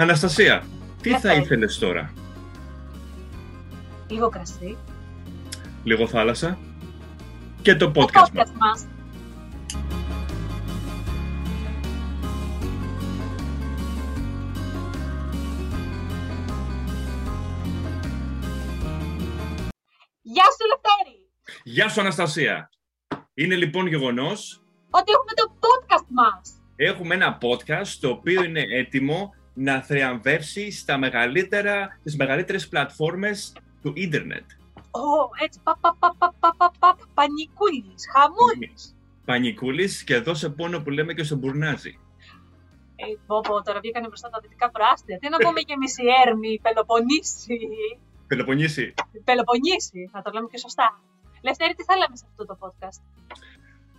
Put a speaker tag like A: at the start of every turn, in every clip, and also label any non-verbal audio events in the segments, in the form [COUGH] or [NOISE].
A: Αναστασία, τι θα
B: Λευτέρη.
A: ήθελες τώρα,
B: Λίγο κρασί.
A: λίγο θάλασσα και το
B: Το
A: podcast μας.
B: podcast μας. Γεια σου Λευτέρη!
A: Γεια σου Αναστασία. Είναι λοιπόν γεγονός,
B: Ότι έχουμε το podcast μας.
A: έχουμε ένα podcast το οποίο είναι έτοιμο να θριαμβεύσει στα μεγαλύτερα, τις μεγαλύτερες πλατφόρμες του ίντερνετ.
B: Ω, έτσι, πα, πα, πα, πα, πα, πα, πα, πανικούλης, χαμούλης.
A: Πανικούλης και δώσε πόνο που λέμε και στον Μπουρνάζι.
B: Ε, πω, πω, τώρα βγήκανε μπροστά τα δυτικά προάστια. Τι να πούμε και εμείς η Έρμη, η Πελοποννήσι.
A: Πελοποννήσι.
B: Η Πελοποννήσι, να το λέμε και σωστά. Λευτέρη, τι θα λέμε σε αυτό το podcast;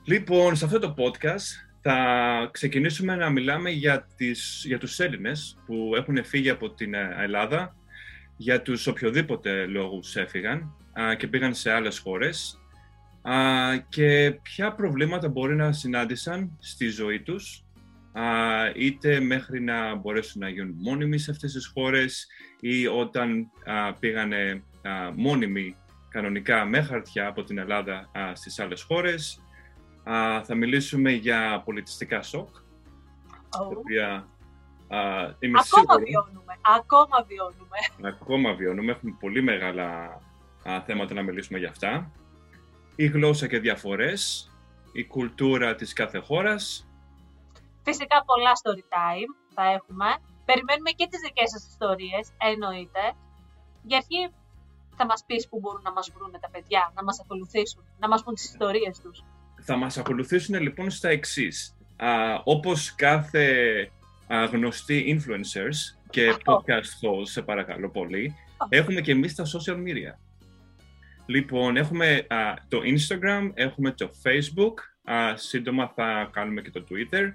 A: Λοιπόν, σε αυτό το podcast θα ξεκινήσουμε να μιλάμε για, τις, για τους Έλληνες που έχουν φύγει από την ε, Ελλάδα, για τους οποιοδήποτε λόγους έφυγαν α, και πήγαν σε άλλες χώρες α, και ποια προβλήματα μπορεί να συνάντησαν στη ζωή τους α, είτε μέχρι να μπορέσουν να γίνουν μόνιμοι σε αυτές τις χώρες ή όταν α, πήγανε α, μόνιμοι κανονικά με χαρτιά από την Ελλάδα α, στις άλλες χώρες Α, θα μιλήσουμε για πολιτιστικά σοκ, τα
B: Ω,
A: οποία α, είμαι
B: Ακόμα
A: σίγουρο,
B: βιώνουμε, ακόμα βιώνουμε.
A: ακόμα βιώνουμε. Έχουμε πολύ μεγάλα α, θέματα να μιλήσουμε για αυτά. Η γλώσσα και διαφορές, η κουλτούρα της κάθε χώρας.
B: Φυσικά πολλά story time θα έχουμε. Περιμένουμε και τις δικές σας ιστορίες, εννοείται. Για αρχή θα μας πεις που μπορούν να μας βρουν τα παιδιά, να μας ακολουθήσουν, να μας πούν τις ιστορίες τους.
A: Θα μας ακολουθήσουν λοιπόν στα εξής. Α, όπως κάθε α, γνωστοί influencers και
B: Αυτό.
A: podcast hosts, σε παρακαλώ πολύ, έχουμε και εμείς τα social media. Λοιπόν, έχουμε α, το Instagram, έχουμε το Facebook, α, σύντομα θα κάνουμε και το Twitter.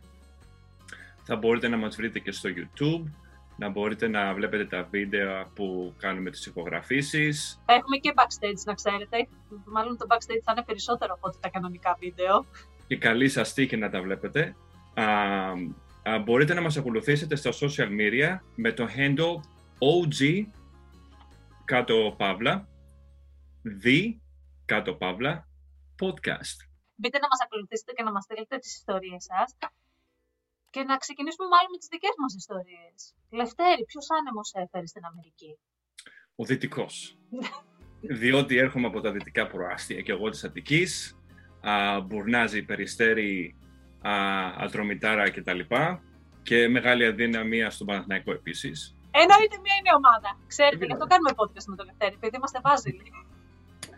A: Θα μπορείτε να μας βρείτε και στο YouTube, να μπορείτε να βλέπετε τα βίντεο που κάνουμε τις ηχογραφήσεις.
B: Θα έχουμε και backstage, να ξέρετε. Μάλλον το backstage θα είναι περισσότερο από ό,τι τα κανονικά βίντεο.
A: και καλή σας τύχη να τα βλέπετε. Α, α, μπορείτε να μας ακολουθήσετε στα social media με το handle OG κάτω παύλα, the κάτω παύλα, podcast.
B: Μπείτε να μας ακολουθήσετε και να μας στείλετε τις ιστορίες σας. Και να ξεκινήσουμε μάλλον με τις δικές μας ιστορίες. Λευτέρη, ποιος άνεμος έφερε στην Αμερική;
A: Ο δυτικός. [LAUGHS] Διότι έρχομαι από τα δυτικά προάστια και εγώ της Αττικής, α, Μπουρνάζι, Περιστέρι, α, Ατρομητάρα κτλ. Και μεγάλη αδύναμία στον Παναθηναϊκό επίσης.
B: Εννοείται μία είναι ομάδα. Ξέρετε, γι' αυτό κάνουμε podcast με τον Λευτέρη, επειδή είμαστε βάζιλοι.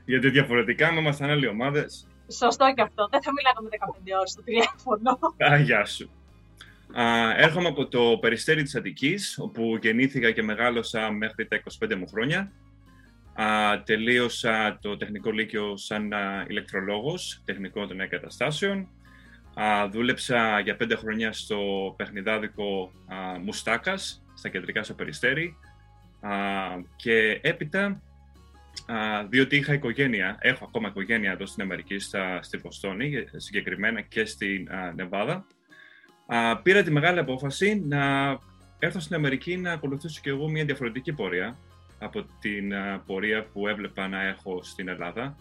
A: Γιατί διαφορετικά, με ήμασταν άλλοι ομάδες,
B: Σωστό και αυτό. Δεν θα μιλάγαμε 15 ώρες στο τηλέφωνο.
A: Α, γεια σου. Α, έρχομαι από το Περιστέρι της Αττικής, όπου γεννήθηκα και μεγάλωσα μέχρι τα 25 μου χρόνια. Α, τελείωσα το τεχνικό λύκειο σαν α, ηλεκτρολόγος, τεχνικό των εγκαταστάσεων. Α, δούλεψα για πέντε χρόνια στο παιχνιδάδικο α, Μουστάκας, στα κεντρικά στο Περιστέρι. Α, και έπειτα, α, διότι είχα οικογένεια, έχω ακόμα οικογένεια εδώ στην Αμερική, στα, στη Βοστόνη, συγκεκριμένα και στην α, Νεβάδα, Α, πήρα τη μεγάλη απόφαση να έρθω στην Αμερική να ακολουθήσω και εγώ μια διαφορετική πορεία από την α, πορεία που έβλεπα να έχω στην Ελλάδα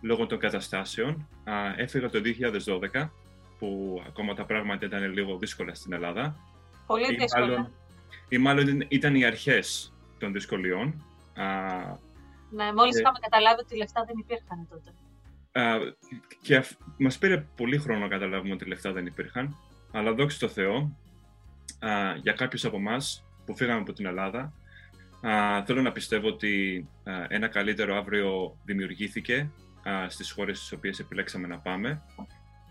A: λόγω των καταστάσεων. Α, έφυγα το 2012 που ακόμα τα πράγματα ήταν λίγο δύσκολα στην Ελλάδα
B: Πολύ
A: ή
B: δύσκολα.
A: μάλλον, ή μάλλον ήταν οι αρχές των δυσκολιών. Α,
B: Ναι, μόλις
A: Ε.
B: είχαμε καταλάβει ότι λεφτά δεν υπήρχαν τότε.
A: Α, και αυ- μας πήρε πολύ χρόνο να καταλάβουμε ότι λεφτά δεν υπήρχαν, αλλά δόξα τω Θεώ, α, για κάποιους από εμάς που φύγαμε από την Ελλάδα, α, θέλω να πιστεύω ότι α, ένα καλύτερο αύριο δημιουργήθηκε α, στις χώρες στις οποίες επιλέξαμε να πάμε,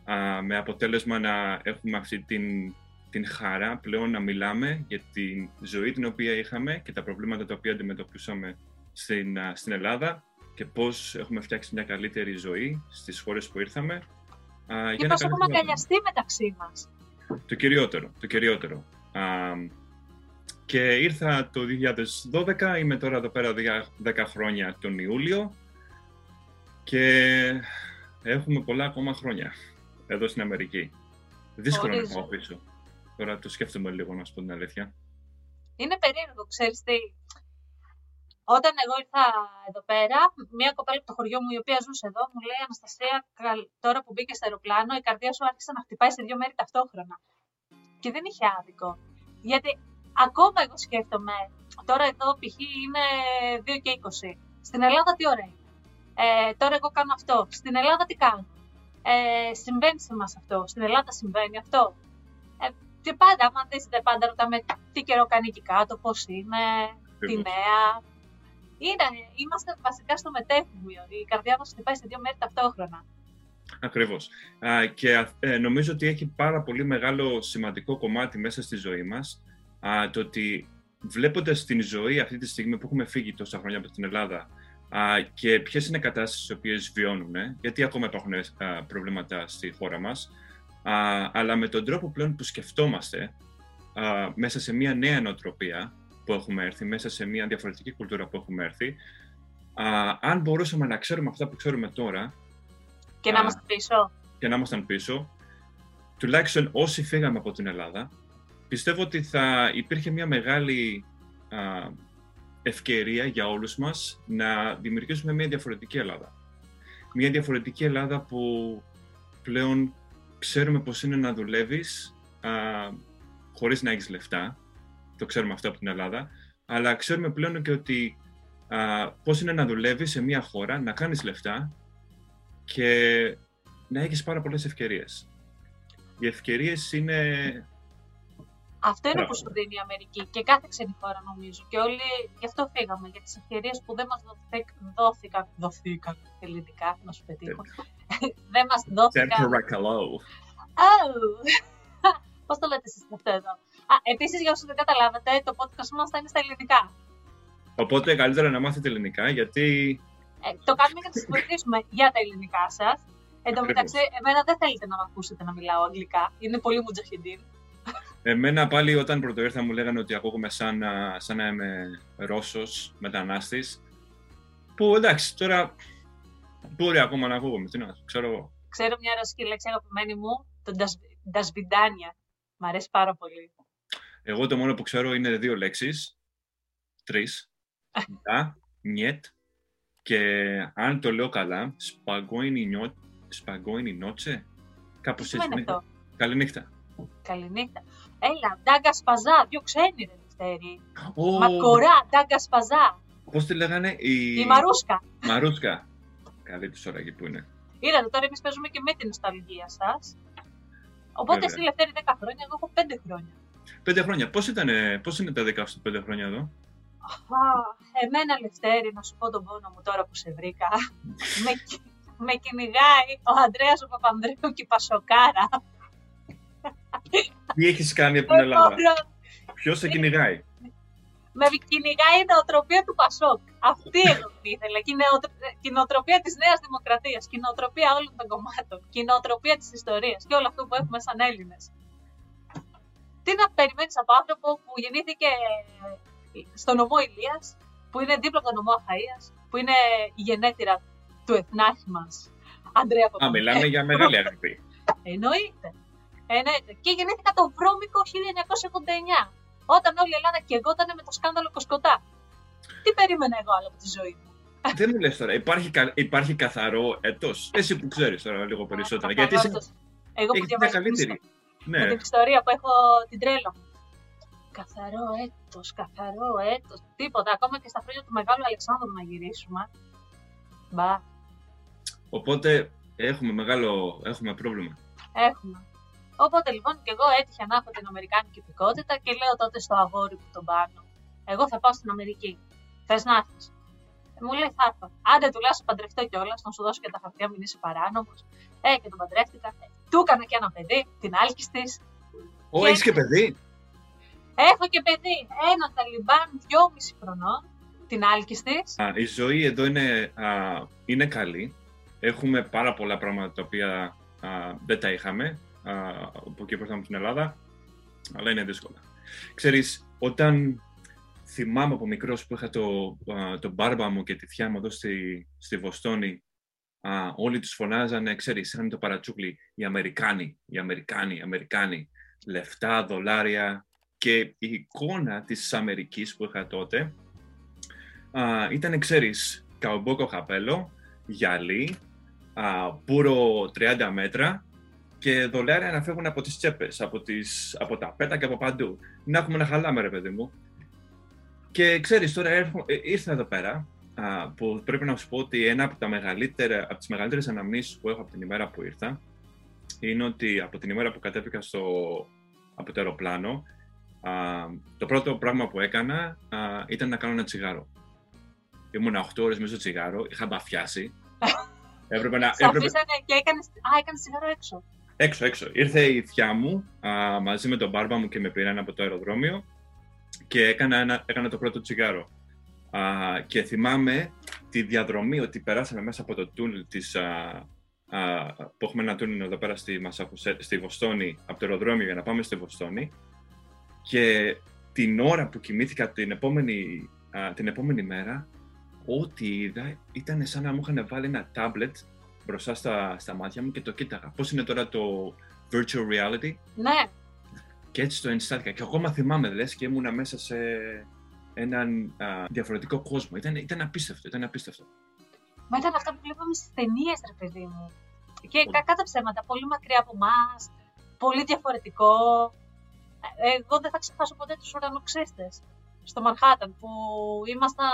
A: α, με αποτέλεσμα να έχουμε αυτή την, την χαρά πλέον να μιλάμε για τη ζωή την οποία είχαμε και τα προβλήματα τα οποία αντιμετωπίσαμε στην, α, στην Ελλάδα και πώς έχουμε φτιάξει μια καλύτερη ζωή στις χώρες που ήρθαμε. α,
B: Και
A: ένα
B: πώς
A: καλύτερο
B: έχουμε
A: αύριο.
B: αγκαλιαστεί μεταξύ μας.
A: Το κυριότερο, το κυριότερο. Α, και ήρθα το 2012, είμαι τώρα εδώ πέρα δια- 10 χρόνια τον Ιούλιο και έχουμε πολλά ακόμα χρόνια εδώ στην Αμερική. Δύσκολο να
B: Ορίζω.
A: πάω πίσω. Τώρα το σκέφτομαι λίγο, να σου πω την αλήθεια.
B: Είναι περίεργο, ξέρεις τι. Όταν εγώ ήρθα εδώ πέρα, μια κοπέλα από το χωριό μου, η οποία ζούσε εδώ, μου λέει Αναστασία, τώρα που μπήκες στο αεροπλάνο, η καρδιά σου άρχισε να χτυπάει σε δύο μέρη ταυτόχρονα. Και δεν είχε άδικο. Γιατί ακόμα εγώ σκέφτομαι, τώρα εδώ π.χ. είναι 2 και 20. Στην Ελλάδα τι ώρα είναι. Ε, τώρα εγώ κάνω αυτό. Στην Ελλάδα τι κάνω. Ε, συμβαίνει σε εμάς αυτό. Στην Ελλάδα συμβαίνει αυτό. Ε, και πάντα, άμα δείτε, πάντα ρωτάμε τι καιρό κάνει εκεί κάτω, πώς είναι, τι νέα. Είναι, είμαστε βασικά στο μετέχμιο. Η καρδιά μας χτυπάει σε δύο μέρη ταυτόχρονα.
A: Ακριβώς. και ε, νομίζω ότι έχει πάρα πολύ μεγάλο σημαντικό κομμάτι μέσα στη ζωή μας το ότι βλέποντας την ζωή αυτή τη στιγμή που έχουμε φύγει τόσα χρόνια από την Ελλάδα και ποιες είναι οι κατάστασεις τις οποίες βιώνουν, γιατί ακόμα υπάρχουν προβλήματα στη χώρα μας, αλλά με τον τρόπο πλέον που σκεφτόμαστε μέσα σε μια νέα νοοτροπία που έχουμε έρθει, μέσα σε μια διαφορετική κουλτούρα που έχουμε έρθει, αν μπορούσαμε να ξέρουμε αυτά που ξέρουμε τώρα,
B: και να είμαστε πίσω.
A: Και να ήμασταν πίσω. Τουλάχιστον όσοι φύγαμε από την Ελλάδα, πιστεύω ότι θα υπήρχε μια μεγάλη α, ευκαιρία για όλους μας να δημιουργήσουμε μια διαφορετική Ελλάδα. Μια διαφορετική Ελλάδα που πλέον ξέρουμε πώς είναι να δουλεύεις α, χωρίς να έχεις λεφτά. Το ξέρουμε αυτό από την Ελλάδα. Αλλά ξέρουμε πλέον και ότι α, πώς είναι να δουλεύεις σε μια χώρα, να κάνεις λεφτά και να έχεις πάρα πολλές ευκαιρίες. Οι ευκαιρίες είναι...
B: Αυτό είναι που σου δίνει η Αμερική και κάθε ξένη χώρα νομίζω. Και όλοι γι' αυτό φύγαμε, για τις ευκαιρίες που δεν μας δόθηκαν, δόθηκαν ελληνικά, να σου πετύχω. [LAUGHS] δεν μας δόθηκαν.
A: Tempera [LAUGHS]
B: Oh. Πώς το λέτε εσείς αυτό εδώ; Α, επίσης για όσους δεν καταλάβατε, το podcast μας θα είναι στα ελληνικά.
A: Οπότε καλύτερα να μάθετε ελληνικά, γιατί
B: ε, το κάνουμε για να σας βοηθήσουμε για τα ελληνικά σας. Εν τω μεταξύ, εμένα δεν θέλετε να με ακούσετε να μιλάω αγγλικά. Είναι πολύ μουτζαχεντίν.
A: Εμένα πάλι όταν πρώτο ήρθα μου λέγανε ότι ακούγομαι σαν, σαν να είμαι Ρώσος μετανάστης. Που εντάξει, τώρα μπορεί ακόμα να ακούγομαι, τι να ξέρω εγώ.
B: Ξέρω μια ρωσική λέξη αγαπημένη μου, το ντασβιντάνια. Μ' αρέσει πάρα πολύ.
A: Εγώ το μόνο που ξέρω είναι δύο λέξεις, τρεις. Ντα, νιέτ και αν το λέω καλά, σπαγκόινι νότσε. Κάπως έτσι.
B: Είναι αυτό;
A: Καληνύχτα.
B: Καληνύχτα. Έλα, ντάγκα σπαζά, δύο ξένοι ρε Δευτέρη. Oh. Μακορά, ντάγκα σπαζά.
A: Πώς τη λέγανε, η.
B: Η Μαρούσκα.
A: Μαρούσκα. Καλή της ώρα εκεί που είναι.
B: Είδατε, τώρα εμείς παίζουμε και με την νοσταλγία σας. Οπότε εσύ Λευτέρη 10 χρόνια, εγώ έχω 5 χρόνια.
A: 5 χρόνια. Πώς είναι τα 15 χρόνια εδώ;
B: εμένα Λευτέρη, να σου πω τον πόνο μου τώρα που σε βρήκα. [LAUGHS] με, με κυνηγάει ο Ανδρέας ο Παπανδρέου και η Πασοκάρα.
A: Τι έχεις κάνει από την Ελλάδα; Ποιος σε κυνηγάει;
B: Με κυνηγάει η νοοτροπία του Πασόκ. Αυτή εγώ την ήθελα. Και η νοοτροπία της Νέας Δημοκρατίας. Και η νοοτροπία όλων των κομμάτων. Και η νοοτροπία της ιστορίας. Και όλο αυτό που έχουμε σαν Έλληνες. Τι να περιμένεις από άνθρωπο που γεννήθηκε στο νομό Ηλίας, που είναι δίπλα από το νομό Αχαΐας, που είναι η γενέτειρα του εθνάρχη μας, Αντρέα
A: Παπαδόπουλου. Α, μιλάμε για μεγάλη αγάπη.
B: Εννοείται. Εννοείται. Και γεννήθηκα το βρώμικο 1989, όταν όλη η Ελλάδα κεγόταν με το σκάνδαλο Κοσκοτά. Τι περίμενα εγώ άλλο από τη ζωή μου;
A: Δεν μου λες τώρα, υπάρχει, υπάρχει καθαρό έτος; Εσύ που ξέρεις τώρα λίγο περισσότερα. γιατί είσαι...
B: Εγώ που διαβάζω καλύτερη. Ναι. Με την ιστορία που έχω την τρέλα μου καθαρό έτος, καθαρό έτος, τίποτα. Ακόμα και στα χρόνια του Μεγάλου Αλεξάνδρου να γυρίσουμε. Μπα.
A: Οπότε έχουμε μεγάλο έχουμε πρόβλημα.
B: Έχουμε. Οπότε λοιπόν και εγώ έτυχα να έχω την Αμερικάνικη υπηκότητα και λέω τότε στο αγόρι που τον πάνω. Εγώ θα πάω στην Αμερική. Θες να έρθεις; Ε, μου λέει θα έρθω. Άντε τουλάχιστον παντρευτώ κιόλας, να σου δώσω και τα χαρτιά, μην είσαι παράνομος. Ε, και τον παντρεύτηκα. Ε, του έκανα και ένα παιδί, την άλκης της.
A: Ω, έχεις και παιδί;
B: Έχω και παιδί. Ένα Ταλιμπάν δυόμιση χρονών. Την άλκης της.
A: Η ζωή εδώ είναι, α, είναι καλή. Έχουμε πάρα πολλά πράγματα τα οποία α, δεν τα είχαμε α, από εκεί που ήρθαμε στην Ελλάδα, αλλά είναι δύσκολα. Ξέρεις, όταν θυμάμαι από μικρός που είχα το, το μπάρμπα μου και τη θιά μου εδώ στη, στη Βοστόνη, α, όλοι τους φωνάζανε, ξέρεις, σαν το παρατσούκλι, οι Αμερικάνοι, οι Αμερικάνοι, οι Αμερικάνοι, λεφτά, δολάρια, και η εικόνα της Αμερικής που είχα τότε α, ήταν, ξέρεις, καουμπόκο χαπέλο, γυαλί, α, πουρο 30 μέτρα και δολάρια να φεύγουν από τις τσέπες, από, τις, από τα πέτα και από παντού. Να έχουμε να χαλάμε, ρε παιδί μου. Και ξέρεις, τώρα έρχο, ε, ήρθα εδώ πέρα, α, που πρέπει να σου πω ότι ένα από, τα μεγαλύτερα, από τις μεγαλύτερες αναμνήσεις που έχω από την ημέρα που ήρθα, είναι ότι από την ημέρα που κατέβηκα στο, από το αεροπλάνο, α, το πρώτο πράγμα που έκανα α, ήταν να κάνω ένα τσιγάρο. Ήμουν 8 ώρες μέσα στο τσιγάρο, είχα μπαφιάσει. [LAUGHS]
B: έπρεπε να... έπρεπε... και έκανες... Α, έκανες τσιγάρο έξω.
A: Έξω, έξω. Ήρθε η θιά μου α, μαζί με τον μπάρμπα μου και με πήραν από το αεροδρόμιο και έκανα, ένα, έκανα το πρώτο τσιγάρο. Α, και θυμάμαι τη διαδρομή ότι περάσαμε μέσα από το τούνελ της, α, α, που έχουμε ένα τούνελ εδώ πέρα στη, στη Βοστόνη, από το αεροδρόμιο για να πάμε στη Βοστόνη και την ώρα που κοιμήθηκα την επόμενη, α, την επόμενη μέρα ό,τι είδα ήταν σαν να μου είχαν βάλει ένα τάμπλετ μπροστά στα, στα μάτια μου και το κοίταγα. Πώς είναι τώρα το virtual reality;
B: Ναι.
A: Και έτσι το ενστάθηκα. Και ακόμα θυμάμαι, λες, και ήμουνα μέσα σε έναν α, διαφορετικό κόσμο. Ήταν, ήταν απίστευτο, ήταν απίστευτο.
B: Μα ήταν αυτό που βλέπαμε στις ταινίες, ρε παιδί μου. Και πολύ. κακά τα ψέματα, πολύ μακριά από εμάς, πολύ διαφορετικό. Ε, εγώ δεν θα ξεχάσω ποτέ τους ουρανοξύστες στο Μανχάταν που ήμασταν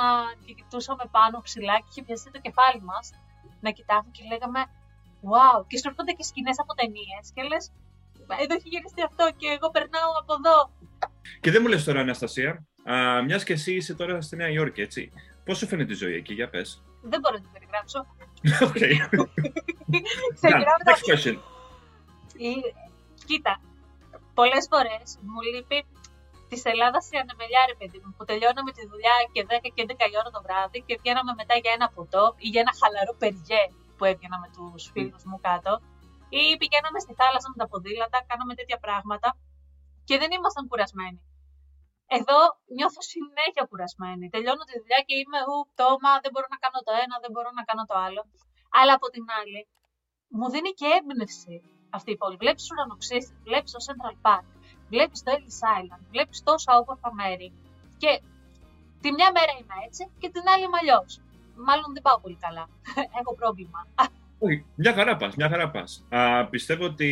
B: και κοιτούσαμε πάνω ψηλά και είχε πιαστεί το κεφάλι μας να κοιτάμε και λέγαμε Wow! Και σου έρχονται και σκηνές από ταινίες και λες, εδώ έχει γυριστεί αυτό και εγώ περνάω από εδώ.
A: Και δεν μου λες τώρα, Αναστασία, μιας και εσύ είσαι τώρα στη Νέα Υόρκη, έτσι. Πώς σου φαίνεται η ζωή εκεί, για πες.
B: Δεν μπορώ να την περιγράψω.
A: Οκ. [LAUGHS]
B: Next question. Κοίτα, πολλές φορές μου λείπει της Ελλάδας η ανεμελιά, ρε παιδί μου, που τελειώναμε τη δουλειά και 10 και 11 η ώρα το βράδυ και βγαίναμε μετά για ένα ποτό ή για ένα χαλαρό περιέ που έβγαινα με τους φίλους μου κάτω. Ή πηγαίναμε στη θάλασσα με τα ποδήλατα, κάναμε τέτοια πράγματα και δεν ήμασταν κουρασμένοι. Εδώ νιώθω συνέχεια κουρασμένη. Τελειώνω τη δουλειά και είμαι ου, πτώμα, δεν μπορώ να κάνω το ένα, δεν μπορώ να κάνω το άλλο. Αλλά από την άλλη, μου δίνει και έμπνευση αυτή η πόλη. Βλέπεις ουρανοξύστη, βλέπεις το Central Park, βλέπεις το Ellis Island, βλέπεις τόσα όμορφα μέρη. Και τη μια μέρα είμαι έτσι και την άλλη είμαι αλλιώς. Μάλλον δεν πάω πολύ καλά. [LAUGHS] Έχω πρόβλημα.
A: Όχι, μια χαρά πας, μια χαρά πας. Α, πιστεύω ότι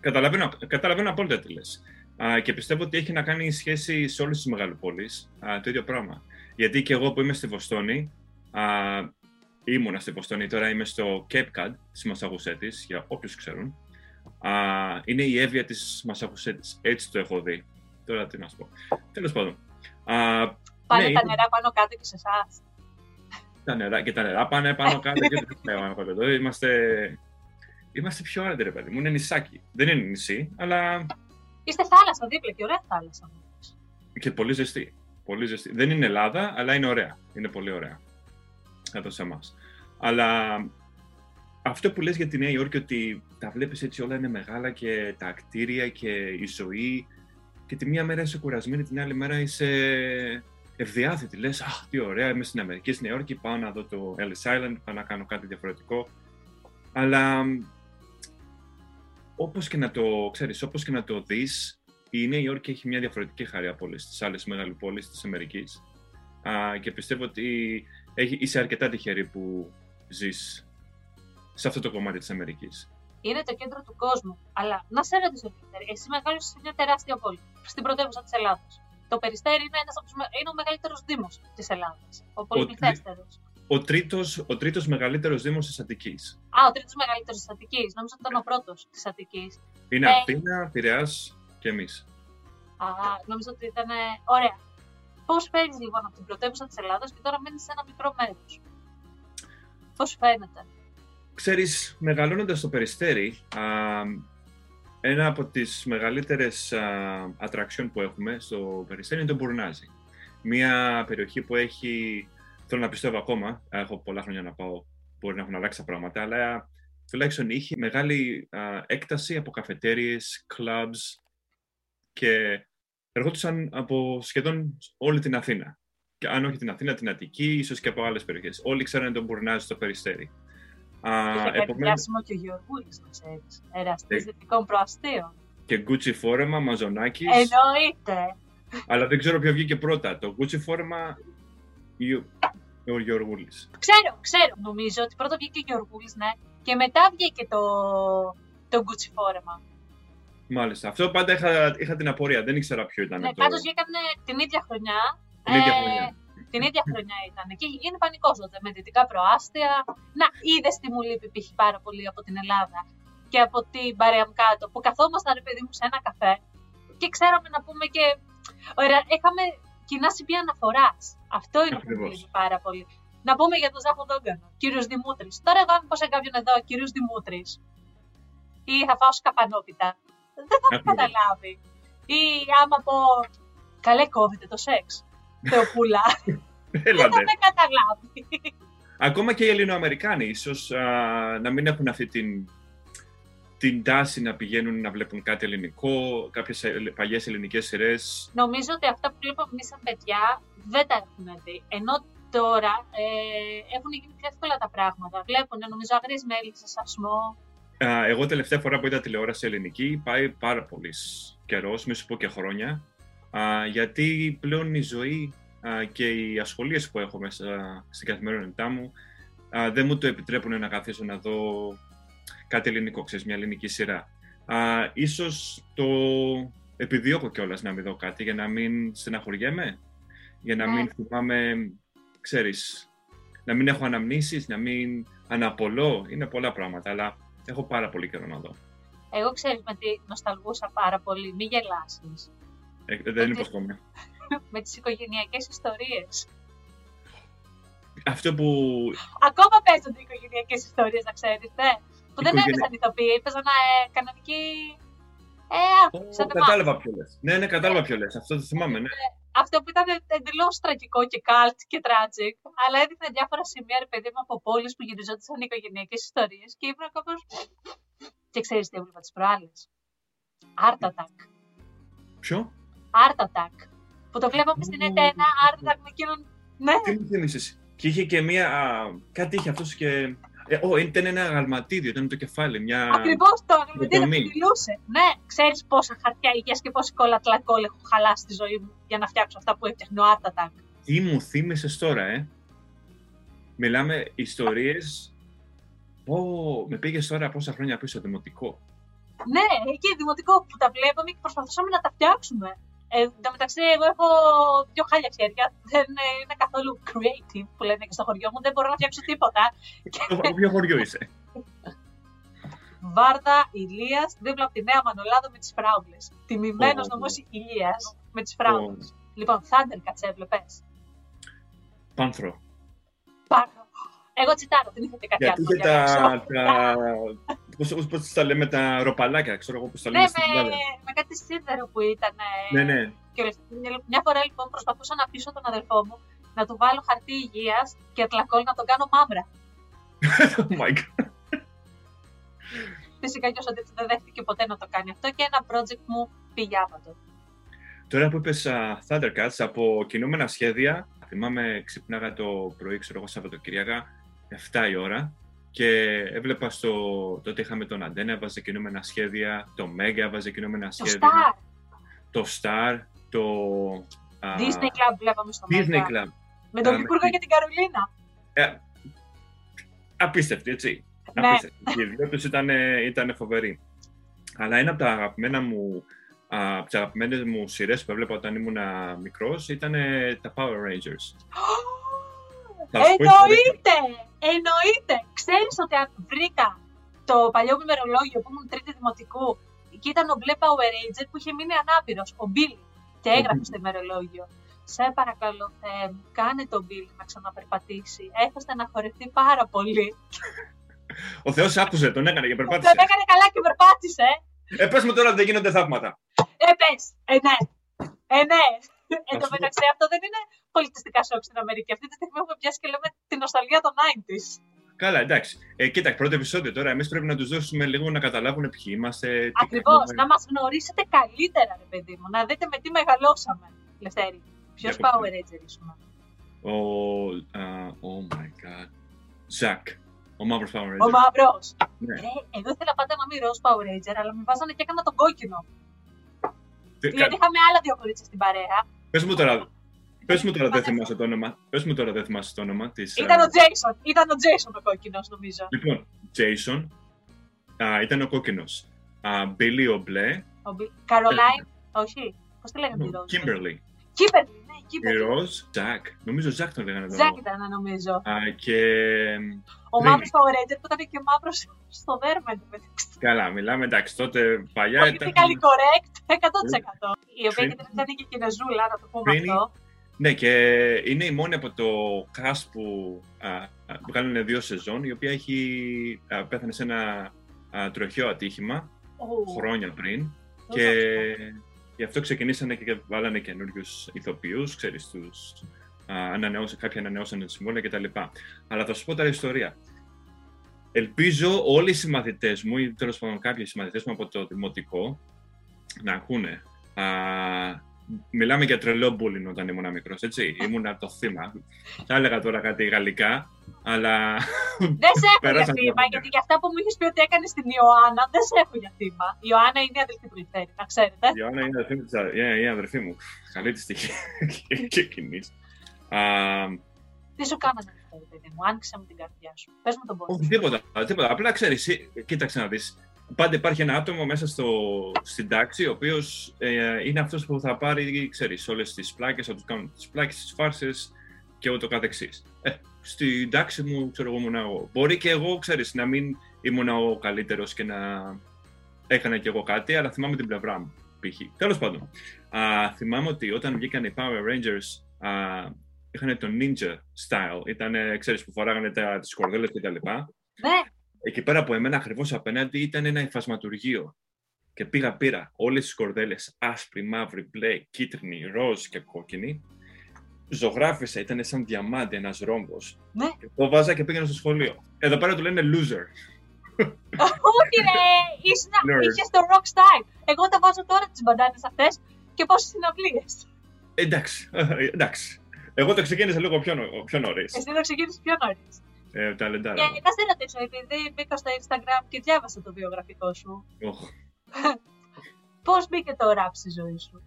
A: καταλαβαίνω, καταλαβαίνω απόλυτα τι λες. Α, και πιστεύω ότι έχει να κάνει σχέση σε όλες τις μεγαλοπόλεις το ίδιο πράγμα. Γιατί και εγώ που είμαι στη Βοστόνη, α, ήμουνα στη Βοστόνη, τώρα είμαι στο Cape Cod, στη Μασαγουσέτης, για όποιους ξέρουν. Α, είναι η έβεια της Μασαχουσέτης. Έτσι το έχω δει. Τώρα τι να σου πω. Τέλος πάντων. Α,
B: πάνε ναι, τα νερά πάνω κάτω και σε εσάς.
A: Τα νερά, και τα νερά πάνε πάνω [LAUGHS] κάτω και πάνω κάτω. Είμαστε, είμαστε πιο άνετοι, ρε παιδί μου. Είναι νησάκι. Δεν είναι νησί, αλλά...
B: Είστε θάλασσα δίπλα και ωραία θάλασσα.
A: Και πολύ ζεστή. Πολύ ζεστή. Δεν είναι Ελλάδα, αλλά είναι ωραία. Είναι πολύ ωραία. Εδώ σε εμάς. Αλλά αυτό που λες για τη Νέα Υόρκη ότι τα βλέπεις έτσι όλα είναι μεγάλα και τα κτίρια και η ζωή και τη μία μέρα είσαι κουρασμένη, την άλλη μέρα είσαι ευδιάθετη. Λες, αχ, τι ωραία, είμαι στην Αμερική, στη Νέα Υόρκη, πάω να δω το Ellis Island, πάω να κάνω κάτι διαφορετικό. Αλλά όπως και να το ξέρεις, όπως και να το δεις, η Νέα Υόρκη έχει μια διαφορετική χαρή από όλες τις άλλες πόλεις της Αμερικής. Α, και πιστεύω ότι έχει, είσαι αρκετά τυχερή που ζεις σε αυτό το κομμάτι της Αμερικής.
B: Είναι το κέντρο του κόσμου. Αλλά να σε ρωτήσω, εσύ μεγάλωσες σε μια τεράστια πόλη, στην πρωτεύουσα της Ελλάδα. Το Περιστέρι είναι, ένας από τους, είναι ο μεγαλύτερος Δήμος της Ελλάδας. Ο πολυπληθέστερος.
A: Ο τρίτος ο τρίτος μεγαλύτερος Δήμος της Αττικής.
B: Α, ο τρίτος μεγαλύτερος της Αττικής. Νόμιζα ότι ήταν ο πρώτος της Αττικής.
A: Είναι ε... Αθήνα, Πειραιά και εμείς.
B: Α, νόμιζα ότι ήταν. Ωραία. Πώς φέρνει λοιπόν από την πρωτεύουσα της Ελλάδας και τώρα μένει σε ένα μικρό μέρος; Πώς φαίνεται;
A: Ξέρεις, μεγαλώνοντας το Περιστέρι, α, ένα από τις μεγαλύτερες ατραξιόν που έχουμε στο Περιστέρι είναι το Μπουρνάζι. Μια περιοχή που έχει, θέλω να πιστεύω ακόμα, έχω πολλά χρόνια να πάω, μπορεί να έχουν αλλάξει τα πράγματα, αλλά τουλάχιστον είχε μεγάλη α, έκταση από καφετέριες, clubs και ερχόντουσαν από σχεδόν όλη την Αθήνα. Και αν όχι την Αθήνα, την Αττική, ίσως και από άλλες περιοχές. Όλοι ξέρανε τον Μπουρνάζι στο Περιστέρι.
B: Είχε κάνει διάσημο και ο Γεωργούλης, το ξέρεις. Εραστής δυτικών προαστίων.
A: και Gucci φόρεμα, Μαζονάκης.
B: Εννοείται.
A: Αλλά δεν ξέρω ποιο βγήκε πρώτα. Το Gucci φόρεμα ή ο, ο Γιωργούλης.
B: Ξέρω, ξέρω. Νομίζω ότι πρώτα βγήκε ο Γιωργούλης, ναι. Και μετά βγήκε το, το Gucci φόρεμα.
A: Μάλιστα. Αυτό πάντα είχα, είχα την απορία. Δεν ήξερα ποιο ήταν
B: Ναι,
A: το...
B: πάντως βγήκανε την ίδια χρονιά.
A: Την ίδια
B: Ε,
A: χρονιά.
B: Την ίδια χρονιά ήταν. Και είχε γίνει πανικός τότε με δυτικά προάστια. Να, είδες τι μου λείπει π.χ. πάρα πολύ από την Ελλάδα και από την παρέα μου κάτω. Που καθόμασταν, ρε παιδί μου, σε ένα καφέ και ξέραμε να πούμε και. Ωραία, είχαμε κοινά σημεία αναφοράς. Αυτό είναι που μου
A: Ακριβώς.
B: λείπει πάρα πολύ. Να πούμε για τον Ζάχο Δόγκανο, κύριος Δημούτρη. Τώρα, εγώ αν πω σε κάποιον εδώ, κύριος Δημούτρη, ή θα φάω σκαπανόπιτα, δεν θα με
A: Ακριβώς.
B: καταλάβει. Ή άμα πω, καλέ κόβεται το σεξ. Θεοπούλα. [LAUGHS]
A: Έλατε.
B: Δεν θα με καταλάβει.
A: Ακόμα και οι Ελληνοαμερικάνοι ίσως α, να μην έχουν αυτή την, την τάση να πηγαίνουν να βλέπουν κάτι ελληνικό, κάποιες ε, παλιές ελληνικές σειρές.
B: Νομίζω ότι αυτά που βλέπαμε εμείς σαν παιδιά δεν τα έχουν δει. Ενώ τώρα ε, έχουν γίνει πιο εύκολα τα πράγματα. Βλέπουν, νομίζω, αγρίε μέλη σε σασμό.
A: Α, εγώ τελευταία φορά που είδα τηλεόραση ελληνική πάει πάρα πολύ καιρός, μη σου πω και χρόνια, α, γιατί πλέον η ζωή α, και οι ασχολίες που έχω μέσα στην καθημερινότητά μου α, δεν μου το επιτρέπουν να καθίσω να δω κάτι ελληνικό, ξέρεις, μια ελληνική σειρά. Α, ίσως το επιδιώκω κιόλας να μην δω κάτι για να μην στεναχωριέμαι, για να
B: Ναι.
A: μην θυμάμαι, ξέρεις, να μην έχω αναμνήσεις, να μην αναπολώ, είναι πολλά πράγματα, αλλά έχω πάρα πολύ καιρό να δω.
B: Εγώ ξέρει με τι νοσταλγούσα πάρα πολύ. Μη γελάσεις.
A: Ε, δεν
B: Ότι-
A: υποσχόμαι. [LAUGHS]
B: με τις οικογενειακές ιστορίες.
A: Αυτό που
B: Ακόμα παίζονται οικογενειακές ιστορίες, να ξέρεις, ναι. Που δεν
A: Οικογενεια-
B: έπαιζαν ηθοποιοί, έπαιζαν ε, κανονικοί. Ε, άνθρωποι, σαν
A: Ω,
B: εμάς.
A: κατάλαβα ποιο λες. Ναι, ναι, κατάλαβα ποιο λες. Αυτό το θυμάμαι, ναι.
B: Αυτό που ήταν εντελώς τραγικό και cult και tragic, αλλά έδειχνε διάφορα σημεία, ρε παιδί μου, από πόλεις που γυριζόντουσαν οικογενειακές ιστορίες και ήμουν κάπω. Και ξέρεις τι έβλεπα τις προάλλες; Art Attack.
A: Ποιο;
B: Art Attack. Που το βλέπαμε στην ΕΤΕΝΑ, Art Attack με εκείνον. Ναι,
A: Τι μου θύμισες; Και είχε και μία... α, κάτι είχε αυτός και... Ε, ω, ήταν ένα αγαλματίδιο, ήταν το κεφάλι, μια...
B: ακριβώς το αγροτήριο που
A: δομή.
B: μιλούσε. Ναι, ξέρεις πόσα χαρτιά υγεία και πόση κόλλα τλακόλ έχω χαλάσει στη ζωή μου για να φτιάξω αυτά που έφτιαχνε ο Art Attack.
A: Τι μου θύμισες τώρα, ε; Μιλάμε ιστορίες... Ω, με πήγες τώρα πόσα χρόνια πίσω, δημοτικό.
B: Ναι, εκεί δημοτικό που τα βλέπαμε και προσπαθούσαμε να τα φτιάξουμε. Ε, εν τω μεταξύ, εγώ έχω δύο χάλια χέρια. Δεν ε, είναι καθόλου creative που λένε και στο χωριό μου. Δεν μπορώ να φτιάξω τίποτα.
A: Από ποιο χωριό είσαι;
B: Βάρδα Ηλίας δίπλα από τη νέα Μανολάδα με τις φράουλε. Τιμημένος
A: Ω.
B: νομός Ηλίας με τις φράουλε. Λοιπόν, Thundercats έβλεπε.
A: Πάνθρο.
B: Πάνω. Εγώ τσιτάρω, δεν είχατε κάτι
A: Γιατί
B: άλλο.
A: είχε
B: να
A: τα...
B: διαβάσω.
A: τα... [LAUGHS] Πώς, πώς τα λέμε, τα ροπαλάκια, ξέρω εγώ πώς τα
B: Ναι,
A: λέμε
B: με,
A: στην Ελλάδα.
B: με κάτι σίδερο που ήταν. ε,
A: Ναι, ναι.
B: Και όλες- μια φορά λοιπόν προσπαθούσα να πείσω τον αδελφό μου να του βάλω χαρτί υγείας και ατλακόλ να τον κάνω μαύρα. [LAUGHS]
A: Oh my God.
B: Φυσικά και ο Σωτήρης δεν δέχτηκε ποτέ να το κάνει αυτό και ένα project μου πήγε άπατο.
A: Τώρα που είπες α, Thundercats, από κινούμενα σχέδια, θυμάμαι ξυπνάγα το πρωί, ξέρω εγώ, Σαββατοκυριακά, 7 η ώρα και έβλεπα στο, τότε είχαμε τον Αντένα, έβαζε κινούμενα σχέδια, το Mega έβαζε κινούμενα
B: Το
A: σχέδια,
B: Star,
A: το Star, το α,
B: Disney Club βλέπαμε στο
A: Disney
B: Mega.
A: Club.
B: Με τον
A: Α,
B: Λικούργο
A: με-
B: και την Καρολίνα.
A: Ε, απίστευτη, έτσι.
B: Ναι.
A: Απίστευτη. Οι δύο τους ήταν, ήταν φοβεροί. Αλλά ένα από τα αγαπημένα μου α, από τις αγαπημένες μου σειρές που έβλεπα όταν ήμουν μικρός ήταν τα Power Rangers. Θα σου πω
B: Εννοείται! Εννοείται! Ξέρεις ότι αν βρήκα το παλιό μου ημερολόγιο που ήμουν τρίτη δημοτικού και ήταν ο μπλε Power Ranger που είχε μείνει ανάπηρος, ο Billy, και
A: Ο
B: έγραφε
A: Billy.
B: στο ημερολόγιο. Σε παρακαλώ, Θεέ μου, κάνε τον Billy να ξαναπερπατήσει. Έχω στεναχωρηθεί πάρα πολύ.
A: Ο Θεός άκουσε, τον έκανε και
B: Τον
A: περπάτησε.
B: έκανε καλά και περπάτησε.
A: Ε, πες μου τώρα ότι δεν γίνονται θαύματα.
B: Ε, πες. Ε, ναι. Ε, ναι. Εν τω
A: Ας πούμε.
B: μεταξύ, αυτό δεν είναι πολιτιστικά σοκ στην Αμερική. Αυτή τη στιγμή έχουμε πιάσει και λέμε την νοσταλγία των 90s.
A: Καλά, εντάξει. Ε, κοίτα, πρώτο επεισόδιο τώρα. Εμείς πρέπει να τους δώσουμε λίγο να καταλάβουν ποιοι είμαστε. τι
B: Ακριβώς.
A: κάνουμε.
B: Να μας γνωρίσετε καλύτερα, ρε παιδί μου. Να δείτε με τι μεγαλώσαμε. Λευτέρη. Ποιος
A: Για
B: Power
A: πες.
B: Ranger ήσουν.
A: Ο. α, oh my god. Ζακ. Ο μαύρος Power Ranger.
B: Ο μαύρος.
A: Ναι.
B: Ε, εγώ ήθελα πάντα να μην ροζ Power Ranger, αλλά με βάζανε και έκανα τον κόκκινο.
A: Τι-
B: Γιατί είχαμε άλλα δύο κορίτσια στην παρέα.
A: Πες μου τώρα, πες μου τώρα δεν θυμάσαι το όνομα. Πες μου τώρα δεν θυμάσαι το όνομα της...
B: Ήταν
A: α,
B: ο Jason. Ήταν ο Jason ο κόκκινος, νομίζω.
A: Λοιπόν, Jason α, ήταν ο κόκκινος. Α, Billy ο μπλε.
B: Ο Μπι- Caroline, όχι. Πώς τη λέγανε τη ροζ.
A: Kimberly.
B: Kimberly, ναι,
A: Η
B: Kimberly.
A: Ροζ, Jack. Νομίζω Jack τον λέγανε εδώ.
B: Zack ήταν, νομίζω.
A: Α, και
B: Ο
A: Trini.
B: μαύρος Power Ranger που ήταν και μαύρος στο δέρμα εντωμεταξύ.
A: καλά, μιλάμε εντάξει, τότε παλιά ήταν...
B: Politically correct, 100%. Η οποία
A: Trini.
B: και ήταν και κινεζούλα, να το πούμε
A: Trini.
B: αυτό.
A: Ναι, και είναι η μόνη από το cast που α, α, βγάλανε δύο σεζόν, η οποία έχει, α, πέθανε σε ένα α, τροχαίο ατύχημα
B: Ου,
A: χρόνια πριν
B: δεν
A: και
B: το
A: γι' αυτό ξεκινήσανε και βάλανε καινούριους ηθοποιούς, ξέρεις, τους, α, ανανεώσα, κάποιοι ανανεώσανε τη συμβόλαια κτλ. Αλλά θα σου πω τώρα ιστορία. Ελπίζω όλοι οι συμμαθητές μου ή τέλος πάντων κάποιοι συμμαθητές μου από το δημοτικό να ακούνε. Α, μιλάμε για τρελό bullying όταν ήμουν μικρός, έτσι. Ήμουνα το θύμα. Θα έλεγα τώρα κάτι γαλλικά, αλλά [LAUGHS]
B: Δεν σε έχω για
A: Περάσαν
B: θύμα,
A: τα
B: γιατί για αυτά που μου είχες πει ότι έκανες στην Ιωάννα, δεν σε έχω για θύμα. Η Ιωάννα είναι η αδελφή του Λιθέρη, να ξέρετε.
A: Η Ιωάννα είναι αδερφή μου, της α- είναι η αδερφή μου. Καλή της τύχη [LAUGHS] και εκείνη.
B: Τι σου κάνανε αυτό, παιδί μου, άνοιξε μου την καρδιά σου. Πες μου τον πόνο.
A: Όχι, τίποτα, τίποτα. Απλά ξέρεις, κοίταξε να δεις. Πάντα υπάρχει ένα άτομο μέσα στο, στην τάξη, ο οποίος είναι αυτός που θα πάρει, ξέρεις, όλες τις πλάκες, θα τους κάνουν τις πλάκες, τις φάρσες και ούτω καθεξής. Ε, στην τάξη μου, ξέρω εγώ, ήμουν εγώ. Μπορεί και εγώ, ξέρεις, να μην ήμουν ο καλύτερος και να έκανα κι εγώ κάτι, αλλά θυμάμαι την πλευρά μου. Π.χ. Τέλος πάντων, α, θυμάμαι ότι όταν βγήκαν οι Power Rangers, α, είχαν το Ninja style. Ήταν, ξέρεις, που φοράγανε τα, τις κορδέλες και τα λοιπά.
B: Ναι,
A: Εκεί πέρα από εμένα, ακριβώς απέναντι, ήταν ένα υφασματουργείο. Και πήγα, πήρα όλες τις κορδέλες, άσπρη, μαύρη, μπλε, κίτρινη, ροζ και κόκκινη. Ζωγράφισα, ήταν σαν διαμάντι ένας ρόμβος.
B: ναι.
A: Και το βάζα και πήγαινα στο σχολείο. Εδώ πέρα του λένε loser.
B: Όχι, ρε! Ήσουν, [LAUGHS]
A: Nerd.
B: είχες το rock style. Εγώ τα βάζω τώρα τις μπαντάνες αυτές και πόσε συναυλίες.
A: Εντάξει, εντάξει. Εγώ το ξεκίνησα λίγο πιο, νω- πιο νωρίς.
B: Εσύ το ξεκίνησες πιο νωρίς.
A: Ε, ταλεντάρα.
B: Και να σε ρωτήσω, επειδή μπήκα στο Instagram και διάβασα το βιογραφικό σου,
A: Οχ. [LAUGHS]
B: πώς μπήκε το rap στη ζωή σου;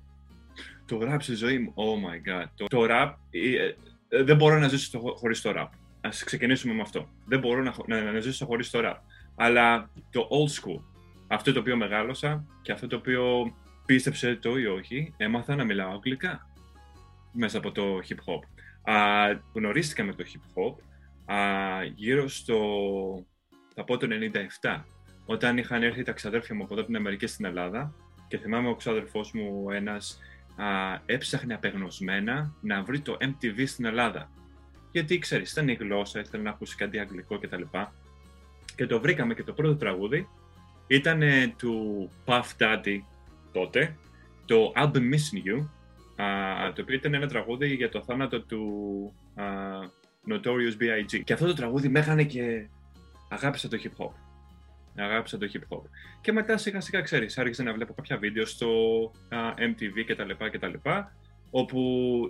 A: Το rap στη ζωή μου, oh my god. Το, το rap, ε, ε, δεν μπορώ να ζήσω το, χωρίς το rap. Ας ξεκινήσουμε με αυτό. Δεν μπορώ να, χω- να, να ζήσω χωρίς το rap. Αλλά το old school, αυτό το οποίο μεγάλωσα και αυτό το οποίο πίστεψε το ή όχι, έμαθα να μιλάω αγγλικά μέσα από το hip hop. Α, γνωρίστηκα με το hip hop α, γύρω στο, θα πω το 97, όταν είχαν έρθει τα ξαδέρφια μου από εδώ την Αμερική στην Ελλάδα και θυμάμαι ο ξάδερφός μου ένας α, έψαχνε απεγνωσμένα να βρει το MTV στην Ελλάδα. Γιατί ξέρεις, ήταν η γλώσσα, ήθελε να ακούσει κάτι αγγλικό κτλ. Και το βρήκαμε και το πρώτο τραγούδι ήταν ε, του Puff Daddy τότε, το I'll Be Missing You, α, το οποίο ήταν ένα τραγούδι για το θάνατο του α, Notorious B.I.G. Και αυτό το τραγούδι με έκανε και αγάπησα το hip hop. Αγάπησα το hip hop. Και μετά σιγά σιγά ξέρεις, άρχισα να βλέπω κάποια βίντεο στο α, MTV κτλ. κτλ όπου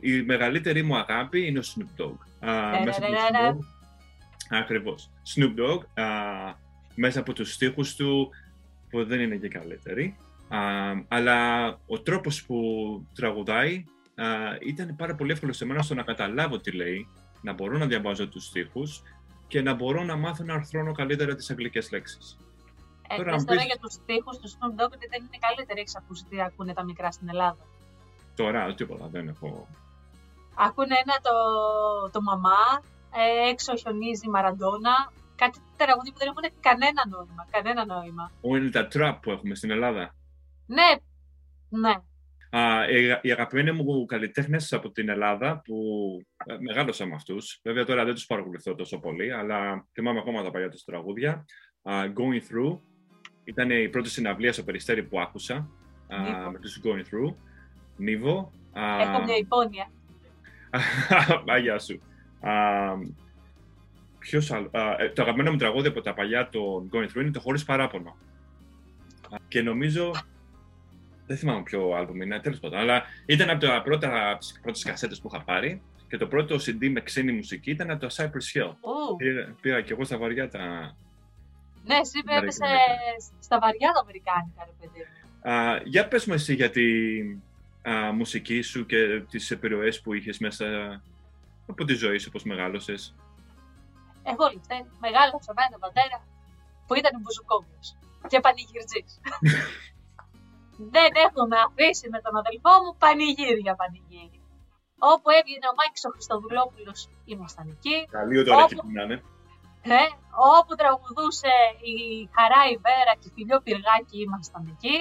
A: η μεγαλύτερη μου αγάπη είναι ο Snoop Dogg. Α, μέσα από το
B: Τερερερε.
A: Snoop Dogg, ακριβώς. Snoop Dogg, α, μέσα από τους στίχους του, που δεν είναι και καλύτεροι, α, αλλά ο τρόπος που τραγουδάει α, ήταν πάρα πολύ εύκολο σε μένα στο να καταλάβω τι λέει, να μπορώ να διαβάζω τους στίχους και να μπορώ να μάθω να αρθρώνω καλύτερα τις αγγλικές λέξεις.
B: Ε,
A: Τώρα,
B: πες
A: αν
B: τώρα
A: πεις-
B: για τους τοίχου του Snoop Dogg ότι δεν είναι καλύτεροι. Έχει ακούσει τι ακούνε τα μικρά στην Ελλάδα.
A: Τώρα, τίποτα, δεν έχω...
B: Ακούνε ένα το, το μαμά, ε, έξω χιονίζει Μαραντόνα. Κάτι τραγούδι που δεν έχουν κανένα νόημα. Κανένα νόημα.
A: Ω, είναι τα trap που έχουμε στην Ελλάδα.
B: Ναι, ναι.
A: Α, οι- οι αγαπημένοι μου καλλιτέχνες από την Ελλάδα που ε, μεγάλωσα με αυτούς. Βέβαια τώρα δεν τους παρακολουθώ τόσο πολύ, αλλά θυμάμαι ακόμα τα παλιά τους τραγούδια. Α, Going Through ήταν η πρώτη συναυλία στο περιστέρι που άκουσα α,
B: Νίβο.
A: με τους Going Through. Νίβο. α,
B: Έχω μια υπόνοια. [LAUGHS]
A: Αγιά σου. Α, ποιος άλλο. Α, ε, το αγαπημένο μου τραγούδι από τα παλιά των Going Through είναι το Χωρίς Παράπονο. Α, Και νομίζω. Δεν θυμάμαι ποιο άλμπουμ είναι, τέλος πάντων. Αλλά ήταν από τα πρώτα, τις πρώτες κασέτες που είχα πάρει. Και το πρώτο CD με ξένη μουσική ήταν από το Cypress Hill.
B: Ου.
A: Πήγα, πήγα και εγώ στα βαριά τα...
B: Ναι, εσύ έπεσε
A: Αμερικάνικα.
B: στα βαριά τα Αμερικάνικα, ρε παιδί. μου.
A: Α, για πες μου εσύ για τη α, μουσική σου και τις επιρροές που είχες μέσα από τη ζωή σου, πώς μεγάλωσες.
B: Εγώ λοιπόν, μεγάλωσα με έναν πατέρα που ήταν μπουζουκόβιος και πανηγυρτζής. [LAUGHS] Δεν έχουμε αφήσει με τον αδελφό μου πανηγύρια πανηγύρι. Όπου έβγαινε ο Μάκης ο Χριστοδουλόπουλος ήμασταν εκεί.
A: Καλή τώρα
B: Όπου-
A: εκεί που να είναι.
B: Ε, όπου τραγουδούσε η Χαρά η Βέρα και η Φιλιό Πυργάκη ήμασταν εκεί.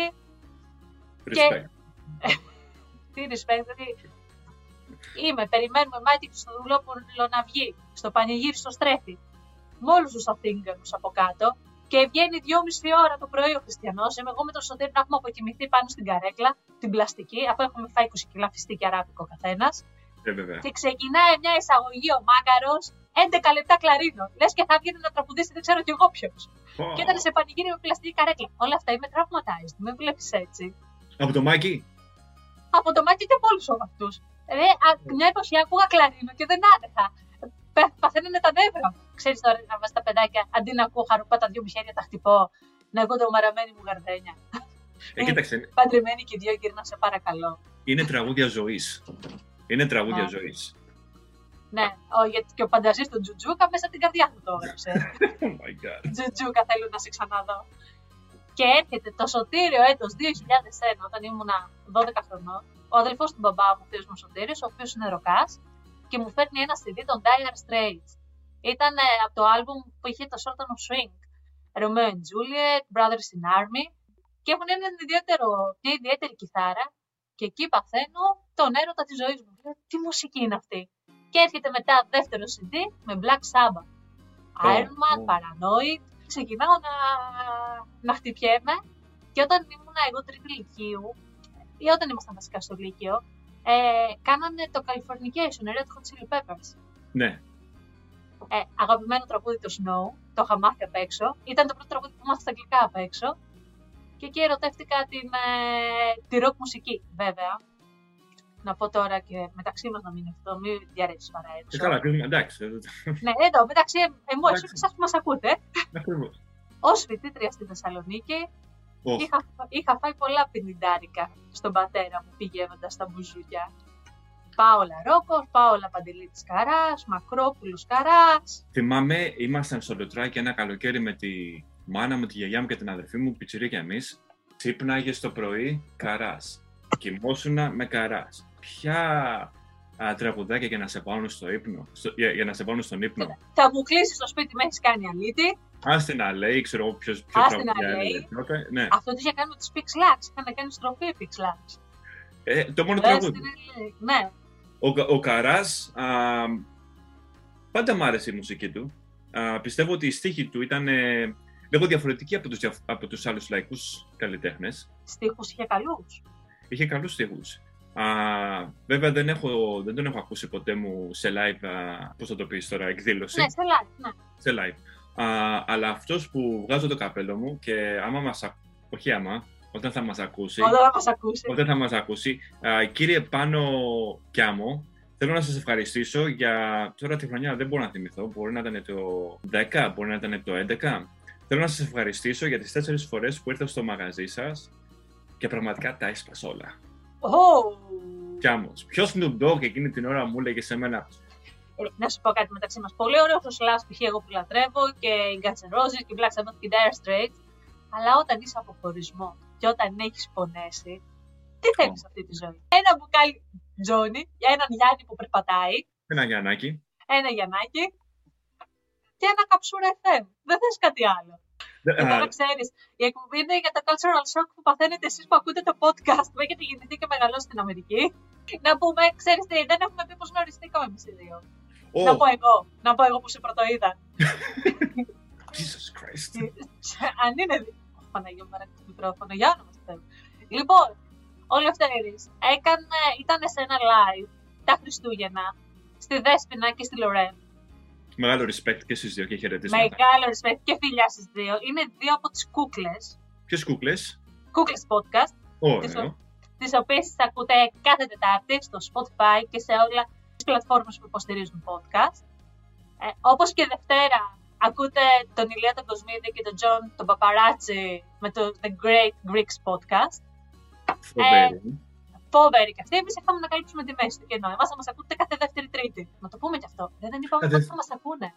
A: Respect. [LAUGHS]
B: Τι respect, δηλαδή. Είμαι, περιμένουμε Μάκη Χριστοδουλόπουλο να βγει στο πανηγύρι στο στρέφι. Με όλους τους Αθήγανου από κάτω. Και βγαίνει δυόμιση ώρα το πρωί ο Χριστιανός. Είμαι εγώ με τον Σωτήρη να έχουμε αποκοιμηθεί πάνω στην καρέκλα, την πλαστική, αφού έχουμε φάει 20 κιλά φιστίκι αράπικο καθένας.
A: Ε, βέβαια.
B: Και ξεκινάει μια εισαγωγή ο Μάκαρο, 11 λεπτά κλαρίνο. Λες και θα βγαίνει να τραγουδήσει, δεν ξέρω κι εγώ ποιος.
A: Πω.
B: Και ήταν σε πανηγύρι με πλαστική καρέκλα. Όλα αυτά είμαι τραυματized. Με βλέπεις έτσι.
A: Από το Μάκη;
B: Από το Μάκη και από όλους αυτούς. Ρε, α, μια εποχή άκουγα κλαρίνο και δεν άντεχα. Πε- Παθαίνανε τα νεύρα μου. Ξέρεις τώρα να βάζεις τα παιδάκια αντί να ακούω χαρουπά τα δυο μου χέρια τα χτυπώ, να ακούω το μαραμένη μου γαρδένια.
A: Ε, κοίταξε,
B: Παντρεμένη και δυο γύρνα, σε παρακαλώ.
A: είναι τραγούδια ζωής. Είναι τραγούδια
B: Α.
A: ζωής.
B: Ναι, ο, γιατί και ο πανταζής του Τζουτζούκα μέσα στην καρδιά μου το έγραψε. [LAUGHS]
A: Oh my god.
B: Τζουτζούκα, θέλω να σε ξαναδώ. Και έρχεται το σωτήριο έτος 2001, όταν ήμουνα 12 χρονών, ο αδελφός του μπαμπά μου, ο θείος μου Σωτήριος, ο οποίος είναι ροκάς, και μου φέρνει ένα CD των Dire Straits. Ήταν ε, από το άλμπουμ που είχε το Sultan of Swing. Romeo and Juliet, Brothers in Army, και έχουν έναν ιδιαίτερο, μια ιδιαίτερη κιθάρα, και εκεί παθαίνω τον έρωτα της ζωής μου. Λέω, τι μουσική είναι αυτή. Και έρχεται μετά δεύτερο CD με Black Sabbath.
A: Ω,
B: Iron Man,
A: ω.
B: Paranoid. Ξεκινάω να, να χτυπιέμαι και όταν ήμουν εγώ τρίτη λυκείου, ή όταν ήμασταν βασικά στο Λύκειο, ε, κάνανε το Californication, Red Hot Chili Peppers.
A: Ναι.
B: Ε, αγαπημένο τραγούδι το Snow, το είχα μάθει απ' έξω. Ήταν το πρώτο τραγούδι που μάθα στα αγγλικά απ' έξω. Και εκεί ερωτεύτηκα την, ε, τη rock μουσική, βέβαια. Να πω τώρα και μεταξύ μας να μην είναι αυτό, μην διαρρεύσει παρά
A: Ε,
B: έξω.
A: καλά, κλείνουμε. Εντάξει. ε,
B: Ναι, εδώ, μεταξύ εμού,
A: Εντάξει.
B: εσείς που μας ακούτε,
A: Ακριβώς.
B: Ω φοιτήτρια στη Θεσσαλονίκη,
A: Οχ,
B: είχα, είχα φάει πολλά πινιντάρικα στον πατέρα μου πηγαίνοντας στα μπουζούκια. Πάολα Ρόκο, Πάολα Παντελήτης Καράς, Μακρόπουλος Καράς.
A: Θυμάμαι, ήμασταν στο Λουτράκι ένα καλοκαίρι με τη μάνα μου, τη γιαγιά μου και την αδερφή μου, πιτσιρίκια εμείς. Ξύπναγε το πρωί καράς. Κοιμόσουνα με καράς. Ποια α, τραγουδάκια για να σε βάλουν στο ύπνο, στο- για, για να σε βάλουν στον ύπνο.
B: Θα μου κλείσεις το σπίτι, με έχεις κάνει αλήτη.
A: Άστε να λέει, ξέρω εγώ ποιος, ποιο
B: Άστε να
A: τραγουδιά
B: λέει.
A: έλεγε τότε. Ναι.
B: Αυτό τι είχε κάνει με του Pix Lux. Είχαν κάνει στροφή Pix Lux.
A: Ε, το μόνο
B: Λες
A: τραγούδι.
B: την Ελλήνη. Ναι,
A: Ο, Κα- ο Καράς, α, πάντα μ' άρεσε η μουσική του. Α, πιστεύω ότι η στίχη του ήταν ε, λίγο διαφορετική από τους, διαφ- από τους άλλους λαϊκούς καλλιτέχνες.
B: στίχους είχε καλούς.
A: Είχε καλούς στίχους. Α, βέβαια δεν, έχω, δεν τον έχω ακούσει ποτέ μου σε live, α, πώς θα το πεις τώρα, εκδήλωση.
B: Ναι, σε live. Ναι.
A: Σε live. Α, αλλά αυτός που βγάζω το καπέλο μου και άμα μας ακ- όχι άμα, όταν θα μας ακούσει,
B: Όταν θα μας ακούσει.
A: όταν θα μας ακούσει. Α, κύριε Πάνο Κιάμο, θέλω να σας ευχαριστήσω για τώρα τη χρονιά δεν μπορώ να θυμηθώ, μπορεί να ήταν το 10, μπορεί να ήταν το 11. Θέλω να σας ευχαριστήσω για τις τέσσερις φορές που ήρθα στο μαγαζί σας και πραγματικά τα έσπασα όλα.
B: Ω!
A: Κιάμος, ποιος Snoop Dogg εκείνη την ώρα μου έλεγε σε μένα;
B: Ε, να σου πω κάτι μεταξύ μας. Πολύ ωραίο ο Slash π.χ. εγώ που λατρεύω και οι Guns N' Roses και οι Black Sabbath και οι Dire Straits. Αλλά όταν είσαι από χωρισμό και όταν έχεις πονέσει, τι θέλεις
A: Ω.
B: αυτή τη ζωή; Ένα μπουκάλι Τζόνι για έναν Γιάννη που περπατάει,
A: ένα Γιαννάκι.
B: ένα Γιαννάκι και ένα καψούρα FM. Δεν θες κάτι άλλο.
A: Δε-
B: Και
A: α,
B: τώρα ξέρεις, η εκπομπή είναι για το cultural shock που παθαίνετε εσείς που ακούτε το podcast που έχετε γεννηθεί και μεγαλώσει στην Αμερική. Να πούμε, ξέρεις τι, δεν έχουμε πει πώ γνωριστήκαμε εμείς οι δύο.
A: Ω,
B: Να πω εγώ, να πω εγώ που σε πρωτοείδα. [LAUGHS]
A: Jesus Christ. [LAUGHS]
B: Αν είναι. Δι- Ω, Παναγία μου, το μικρόφωνο, για όνομα του Θεού. Λοιπόν, ο Λευτέρης έκανε, ήταν σε ένα live τα Χριστούγεννα στη Δέσποινα και στη Λορέν.
A: Μεγάλο respect και στις δύο και χαιρετίσματα.
B: Μεγάλο respect και φιλιά στις δύο. Είναι δύο από τις κούκλες,
A: Ποιες κούκλες;
B: κούκλες podcast, τις,
A: Ωραίο.
B: τις οποίες τις ακούτε κάθε Τετάρτη στο Spotify και σε όλα τις πλατφόρμες που υποστηρίζουν podcast. Ε, όπως και Δευτέρα ακούτε τον Ηλία τον Κοσμίδη και τον Τζον τον Παπαράτσι με το The Great Greeks Podcast.
A: Φοβερή.
B: Φόβερη και αυτή. Εμείς είχαμε να καλύψουμε τη μέση του κενό. Εμάς θα μας ακούτε κάθε Δεύτερη Τρίτη. Να το πούμε κι αυτό. Δεν, δεν είπαμε
A: Κάθε-
B: πότε θα μας ακούνε.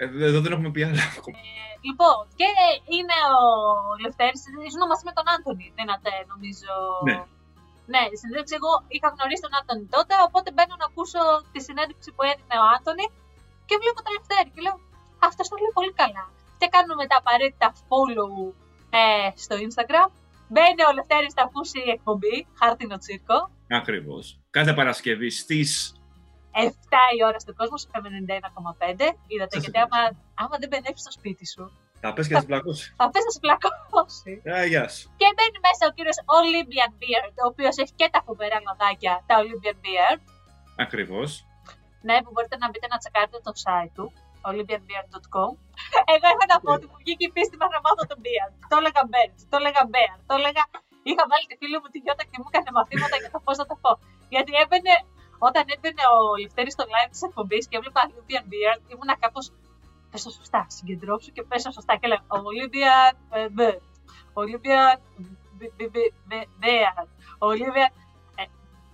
A: Ε, Εδώ δεν έχουμε πει άλλα.
B: Λοιπόν, και είναι ο Λευτέρης, ήσουν μαζί με τον Άντωνη, δίνατε νομίζω.
A: Ναι.
B: Ναι, η συνέντευξη εγώ είχα γνωρίσει τον Άντωνη τότε, οπότε μπαίνω να ακούσω τη συνέντευξη που έδινε ο Άντωνη και βλέπω τον Λευτέρη και λέω αυτό το λέει πολύ καλά. Και κάνουμε τα απαραίτητα follow ε, στο Instagram. Μπαίνει ο Λευτέρης να ακούσει η εκπομπή, χάρτινο τσίρκο.
A: Ακριβώς. Κάθε Παρασκευή στις.
B: 7 η ώρα στον κόσμο, στο FM 91,5. Είδατε,
A: Σας
B: γιατί άμα, άμα δεν μπαινεύει στο σπίτι σου,
A: Θα πες και θα πλακώσει.
B: θα πες να σε πλακώσει.
A: Α, γεια σου.
B: Και μπαίνει μέσα ο κύριος Olympian Beard, ο οποίος έχει και τα φοβερά λαδάκια, τα Olympian Beard.
A: Ακριβώς.
B: Ναι, που μπορείτε να μπείτε να τσεκάρετε το site του, olympianbeard.com. Εγώ είχα να πω ότι μου βγήκε η πίστη μας να μάθω τον Beard. Το έλεγα Beard, το έλεγα Beard, το έλεγα... Είχα βάλει τη φίλη μου τη Γιώτα και μου έκανε μαθήματα για το πώς να το πω. Γιατί έμπαινε, όταν έμπαινε ο Λευτέρης στο live της εκπομπής και έβλεπα Olympian Beard, ήμουνα κάπως. Πες το σωστά, συγκεντρώσου και πες το σωστά. Και λέω Olympian ε, Beard. Olympian Beard. Olympian ε,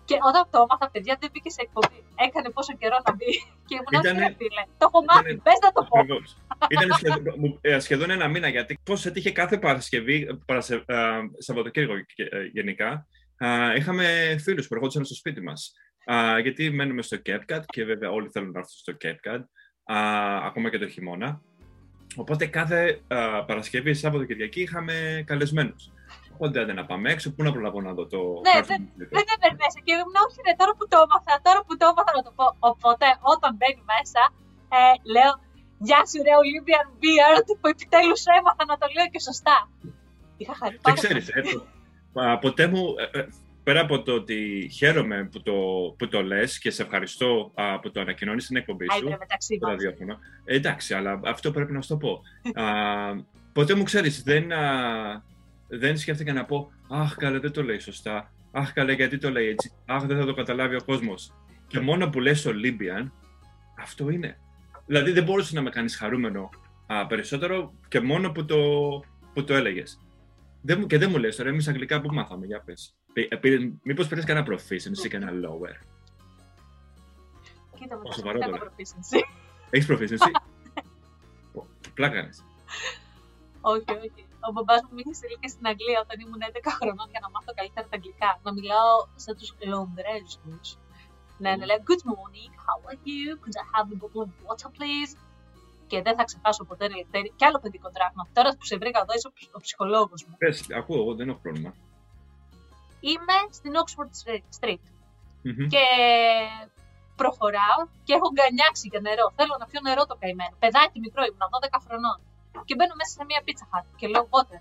B: και όταν το έμαθα, παιδιά, δεν μπήκε σε εκπομπή. Έκανε πόσο καιρό να μπει. [LAUGHS] Και ήμουν
A: Ήτανε-
B: όχι, ρε φίλε. Το έχω μάθει.
A: ήτανε-
B: Πες να το πω.
A: Ακριβώς. Ήταν σχεδόν, [LAUGHS] μου- ε, σχεδόν ένα μήνα γιατί πώς έτυχε κάθε Παρασκευή, παρασε, α, Σαββατοκύριακο και- ε, γενικά, α, είχαμε φίλους που ερχόντουσαν στο σπίτι μας. Γιατί μένουμε στο CapCut και βέβαια όλοι θέλουν να έρθουν στο CapCut, α, ακόμα και το χειμώνα. Οπότε κάθε α, Παρασκευή, Σάββατο Κυριακή είχαμε καλεσμένους. Οπότε άντε να πάμε έξω, πού να προλαβώ να δω το.
B: Ναι,
A: χάρτη μου.
B: Δεν έπαιρνε και ήμουν όχι ρε, τώρα που το έμαθα, τώρα που το έμαθα να το πω. Οπότε όταν μπαίνει μέσα, ε, λέω Γεια σου ρε Olympian Beard που επιτέλους έμαθα να το λέω και σωστά. Είχα χαρεί
A: Και
B: πάρα
A: ξέρεις,
B: πολύ.
A: ε, το- α, ποτέ μου, ε, ε, πέρα από το ότι χαίρομαι που το, που το λες και σε ευχαριστώ α, που το ανακοινώνεις στην εκπομπή
B: Άι,
A: σου,
B: ρε, μεταξύ
A: το
B: μας.
A: ραδιόφωνο. Ε, εντάξει, αλλά αυτό πρέπει να σου το πω. Α, ποτέ μου ξέρεις, δεν, α, δεν σκέφτηκα να πω «Αχ, καλά, δεν το λέει σωστά. Αχ, καλά, γιατί το λέει έτσι. Αχ, δεν θα το καταλάβει ο κόσμος». Και μόνο που λες Olympian, αυτό είναι. Δηλαδή δεν μπορούσε να με κάνεις χαρούμενο α, περισσότερο και μόνο που το, που το έλεγες. Δεν, μου- και δεν μου λες τώρα, εμείς αγγλικά που μάθαμε, για πες. Πη- ε, πήρε- Μήπως πήρες κανένα proficiency και ένα lower;
B: Κοίτα με
A: Όσο
B: το
A: βαρότερο.
B: κάνω proficiency.
A: Έχεις proficiency? [LAUGHS] Πω, Πλάκα κάνεις.
B: όχι, όχι. Ο μπαμπάς μου με είχε στείλει και στην Αγγλία όταν ήμουν 11 χρονών για να μάθω καλύτερα τα αγγλικά. Να μιλάω σαν τους Λονδρέζους. Ναι, να λέω Good morning, how are you? Could I have a bottle of water, please? Και δεν θα ξεχάσω ποτέ, ρε Λευτέρη, και άλλο παιδικό τραύμα. Τώρα που σε βρήκα εδώ, είσαι ο ψ- ο ψυχολόγος μου.
A: Πες, ακούω εγώ, δεν έχω πρόβλημα.
B: Είμαι στην Oxford Street
A: Μμμ.
B: και προχωράω και έχω γκανιάξει για νερό. Θέλω να πιω νερό το καημένο. Παιδάκι μικρό ήμουν, 12 χρονών. Και μπαίνω μέσα σε μια πίτσα hut και λέω water.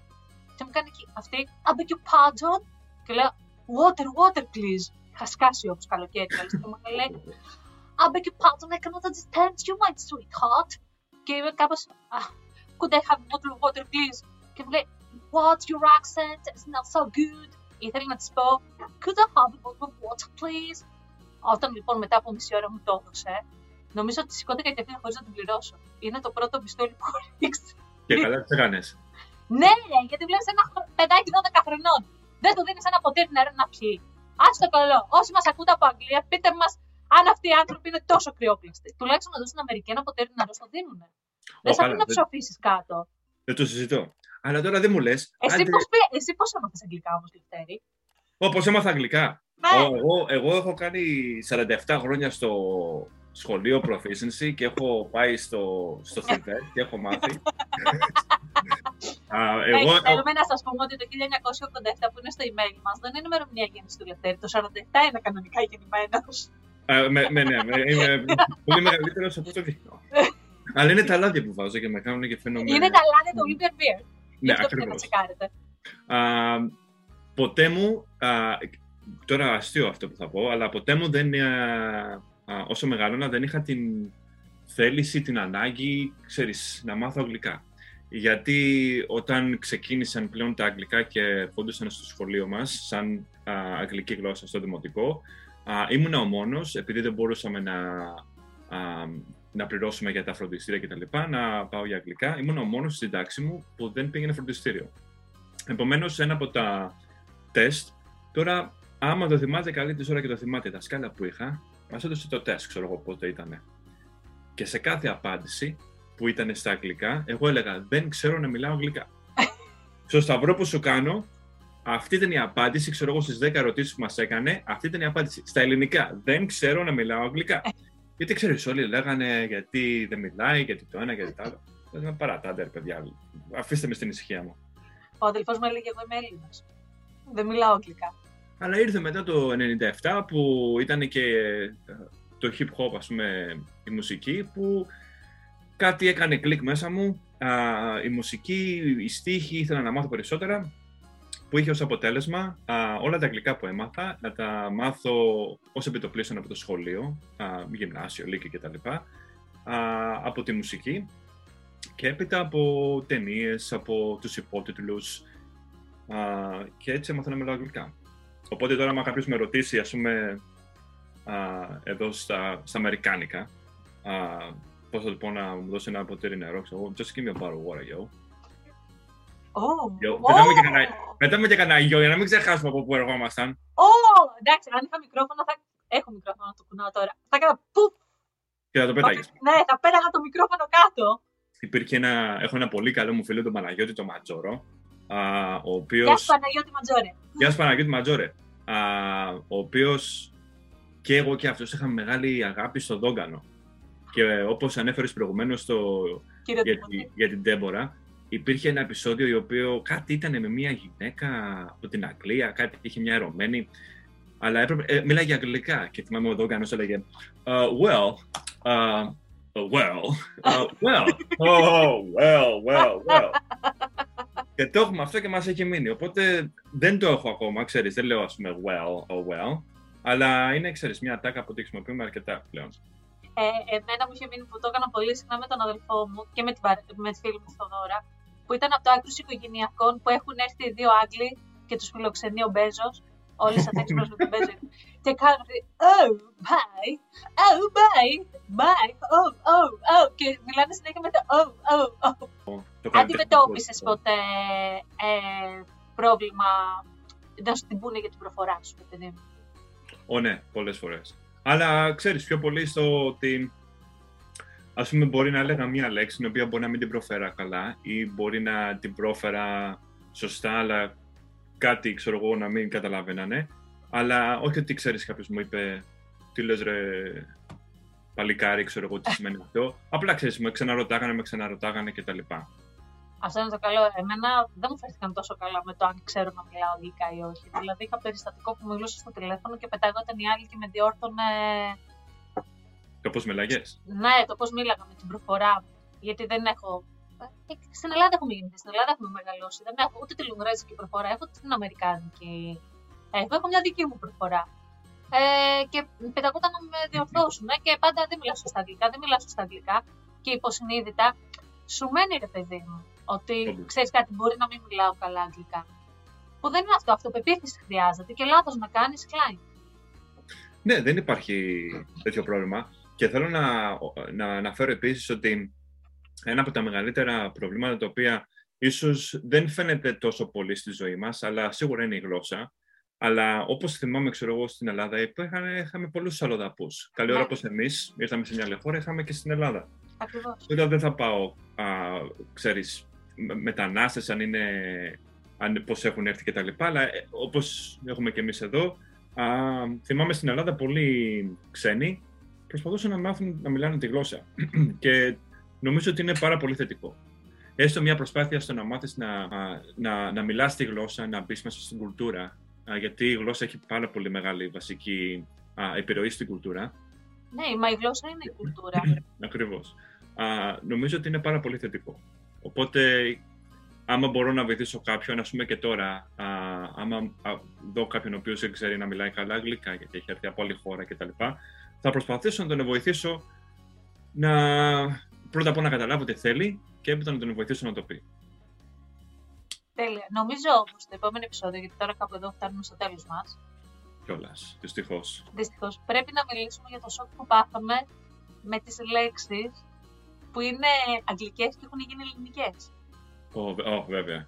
B: Και μου κάνει εκεί αυτή, I beg your pardon. Και λέω water, water please. Είχα σκάσει όπως καλοκαίρι, μάλιστα. Και μου λέει I beg your pardon, I cannot understand you, my sweetheart. Και είμαι κάπως, ah, could I have a bottle of water please; Και μου λέει, what, your accent is not so good. Ήθελα να της πω, could I have a bottle of water please; Όταν λοιπόν μετά από μισή ώρα μου το έδωσε, νομίζω ότι σηκώθηκα και αυτή χωρίς να την πληρώσω. Είναι το πρώτο πιστόλι που έχω ρίξει.
A: Και καλά τις έκανες.
B: Ναι, ρε, γιατί βλέπεις ένα χρο- παιδάκι 12 χρονών. Δεν του δίνεις ένα ποτήρι νερό να πιει. Α το καλό. Όσοι μας ακούτε από Αγγλία, πείτε μας αν αυτοί οι άνθρωποι είναι τόσο κρυόπλαστοι. Τουλάχιστον εδώ στην Αμερική ένα ποτήρι νερό στο δίνουν. Δεν
A: Ω,
B: θα
A: καλά,
B: πρέπει να
A: δεν-
B: ψοφήσει κάτω.
A: Δεν το συζητώ. Αλλά τώρα δεν μου λες.
B: Εσύ
A: άντε-
B: πώς πή- εσύ πώς έμαθες αγγλικά όμως, Λευτέρη;
A: Ω, πώς έμαθα αγγλικά.
B: Ναι,
A: Ω, εγώ, εγώ έχω κάνει 47 χρόνια στο σχολείο proficiency και έχω πάει στο, στο Θιβέτ και έχω μάθει. [LAUGHS] Α, εγώ,
B: Ε, θέλουμε να σας πούμε ότι το 1987 που είναι στο email μας δεν είναι ημερομηνία γέννησης του Λευτέρη. Το 47 είναι κανονικά γεννημένος.
A: Α, με, με, ναι, με, είμαι πολύ μεγαλύτερος από το δείχνω. [LAUGHS] Αλλά είναι τα λάδια που βάζω και με κάνουν και φαίνομαι.
B: Είναι τα λάδια του Olympian Beer. Γι'
A: Ναι,
B: αυτό πρέπει να
A: ακριβώς.
B: τσεκάρετε.
A: Α, ποτέ μου, α, τώρα αστείο αυτό που θα πω, αλλά ποτέ μου δεν, α, α, όσο μεγάλωνα δεν είχα την θέληση, την ανάγκη, ξέρεις, να μάθω αγγλικά. γιατί όταν ξεκίνησαν πλέον τα αγγλικά και ερχόντουσαν στο σχολείο μας, σαν α, αγγλική γλώσσα στο δημοτικό, α, ήμουνα ο μόνος, επειδή δεν μπορούσαμε να, α, να πληρώσουμε για τα φροντιστήρια κτλ. Να πάω για αγγλικά. Ήμουν ο μόνος στην τάξη μου που δεν πήγαινε φροντιστήριο. Επομένως, ένα από τα τεστ, τώρα, άμα το θυμάται καλή της ώρα και το θυμάται τα σκάλα που είχα, μας έδωσε το τεστ, ξέρω εγώ πότε ήταν. Και σε κάθε απάντηση που ήταν στα αγγλικά, εγώ έλεγα Δεν ξέρω να μιλάω αγγλικά. [LAUGHS] Στο σταυρό που σου κάνω, αυτή ήταν η απάντηση, ξέρω εγώ στις 10 ερωτήσεις που μας έκανε, αυτή ήταν η απάντηση. Στα ελληνικά, δεν ξέρω να μιλάω αγγλικά. [LAUGHS] Γιατί ξέρεις, όλοι λέγανε γιατί δεν μιλάει, γιατί το ένα, γιατί το άλλο. Δεν παρατάτε, ρε παιδιά. Αφήστε με στην ησυχία μου.
B: Ο αδελφός μου έλεγε: Εγώ είμαι Έλληνας. Δεν μιλάω αγγλικά.
A: Αλλά ήρθε μετά το 97 που ήταν και ε, το hip hop, ας πούμε, η μουσική, που κάτι έκανε κλικ μέσα μου. η μουσική, η στίχη, ήθελα να μάθω περισσότερα που είχε ως αποτέλεσμα α, όλα τα αγγλικά που έμαθα να τα μάθω ως επιτοπλίστων από το σχολείο, α, γυμνάσιο, λύκη κτλ. από τη μουσική και έπειτα από ταινίες, από τους υπότιτλους α, και έτσι έμαθα να μιλάω αγγλικά. Οπότε τώρα, αν κάποιος με ρωτήσει, ας πούμε, α, εδώ στα, στα Αμερικάνικα, α, πώς θα του πω να μου δώσει ένα ποτήρι νερό, ξέρω, just give me a bottle of water, yo.
B: Oh.
A: Πετάμε και κανένα γιο για να μην ξεχάσουμε από πού ερχόμασταν.
B: Ω, εντάξει, αν είχα μικρόφωνο θα. Έχω μικρόφωνο να το κουνάω τώρα. Θα έκανα πουπ.
A: Και θα το πέταγε.
B: Ναι, θα πέταγα το μικρόφωνο κάτω.
A: Υπήρχε ένα, έχω ένα πολύ καλό μου φίλο, τον Παναγιώτη το Ματζόρο. Α, ο οποίος...
B: Γεια σου Παναγιώτη Ματζόρε.
A: Γεια σου Παναγιώτη Ματζόρε. Α, ο οποίο και εγώ και αυτό είχαμε μεγάλη αγάπη στο Δόγκανο. Και όπω ανέφερε προηγουμένω για, για την Τέμπορα, υπήρχε ένα επεισόδιο το οποίο κάτι ήταν με μια γυναίκα από την Αγγλία, κάτι είχε μια ερωμένη, αλλά έπρεπε, ε, μιλάγε αγγλικά και θυμάμαι ο Δόγκανος έλεγε uh, well, uh, well, uh, well, oh, well, well, well. Και το έχουμε αυτό και μας έχει μείνει, οπότε δεν το έχω ακόμα, ξέρεις, δεν λέω ας πούμε well, oh well, αλλά είναι, ξέρεις, μια τάκα που τη χρησιμοποιούμε αρκετά πλέον.
B: Ε, εμένα μου είχε μείνει που το έκανα πολύ συχνά με τον αδελφό μου και με, την, με τη φίλη μου Θοδώρα, που ήταν από το άκρου οικογενειακών που έχουν έρθει οι δύο Άγγλοι και τους φιλοξενεί ο Μπέζος. Όλε αυτέ τι με τον Μπέζο. Και κάνουν. Oh, bye. Oh, bye. Bye. Oh, oh, oh. Και μιλάνε συνέχεια με το oh, oh, oh. Αντιμετώπισε ποτέ ε, πρόβλημα να σου την πούνε για την προφορά σου, παιδί μου.
A: Ω, ναι, πολλές φορές. Αλλά ξέρεις πιο πολύ στο ότι ας πούμε μπορεί να έλεγα μία λέξη την οποία μπορεί να μην την προφέρα καλά ή μπορεί να την πρόφερα σωστά αλλά κάτι ξέρω εγώ να μην καταλαβαίνανε αλλά όχι ότι ξέρεις κάποιος μου είπε τι λες ρε παλικάρι ξέρω εγώ τι σημαίνει αυτό απλά ξέρεις με ξαναρωτάγανε, με ξαναρωτάγανε κτλ.
B: Αυτό είναι το καλό. Εμένα δεν μου φέρθηκαν τόσο καλά με το αν ξέρω να μιλάω αγγλικά ή όχι. Δηλαδή είχα περιστατικό που μιλούσα στο τηλέφωνο και πετάγονταν οι άλλοι και με διόρθωνε
A: το πώς μιλάγε.
B: Ναι, το πώς μίλαγα με την προφορά μου. Γιατί δεν έχω. Ε, στην Ελλάδα έχουμε γεννηθεί, στην Ελλάδα έχουμε μεγαλώσει. Δεν έχω ούτε τη λουγρέζικη προφορά, έχω την Αμερικάνικη. Έχω, έχω μια δική μου προφορά. Ε, και πεταγόταν να με διορθώσουν και πάντα δεν μιλάω στα αγγλικά, δεν μιλάω στα αγγλικά. Και υποσυνείδητα σου μένει ρε παιδί μου ότι ξέρεις κάτι, μπορεί να μην μιλάω καλά αγγλικά. Που δεν είναι αυτό, αυτοπεποίθηση χρειάζεται και λάθος να κάνεις, κλάει.
A: Ναι, δεν υπάρχει τέτοιο πρόβλημα. Και θέλω να, να αναφέρω επίσης ότι ένα από τα μεγαλύτερα προβλήματα τα οποία ίσως δεν φαίνεται τόσο πολύ στη ζωή μας, αλλά σίγουρα είναι η γλώσσα. Αλλά όπως θυμάμαι, ξέρω εγώ, στην Ελλάδα υπήρχαν, είχαμε πολλούς αλλοδαπούς. Καλή ώρα ναι. όπως εμείς ήρθαμε σε μια άλλη χώρα, είχαμε και στην Ελλάδα.
B: Ακριβώς.
A: Τώρα δεν θα πάω, α, ξέρεις, μετανάστες αν είναι, αν, πώς έχουν έρθει κτλ. Αλλά ε, όπως έχουμε και εμείς εδώ, α, θυμάμαι στην Ελλάδα πολλοί ξένοι προσπαθούσαν να μάθουν να μιλάνε τη γλώσσα. [CLEARS THROAT] και νομίζω ότι είναι πάρα πολύ θετικό. Έστω μια προσπάθεια στο να μάθεις να, να, να μιλάς τη γλώσσα, να μπεις μέσα στην κουλτούρα, γιατί η γλώσσα έχει πάρα πολύ μεγάλη βασική επιρροή στην κουλτούρα.
B: Ναι, μα η γλώσσα είναι η κουλτούρα. [CLEARS THROAT]
A: Ακριβώς. Νομίζω ότι είναι πάρα πολύ θετικό. Οπότε, άμα μπορώ να βοηθήσω κάποιον, ας πούμε και τώρα, α, άμα α, δω κάποιον ο οποίος δεν ξέρει να μιλάει καλά αγγλικά, γιατί έχει έρθει από άλλη χώρα κτλ., θα προσπαθήσω να τον βοηθήσω να πρώτα απ' όλα να καταλάβω τι θέλει και έπειτα να τον βοηθήσω να το πει.
B: Τέλεια. Νομίζω όμως στο επόμενο επεισόδιο, γιατί τώρα κάπου εδώ φτάνουμε στο τέλος μας.
A: Κιόλας, δυστυχώς.
B: Δυστυχώς. Πρέπει να μιλήσουμε για το σοκ που πάθαμε με τις λέξεις που είναι αγγλικές και έχουν γίνει ελληνικές.
A: Ω, oh, βέβαια.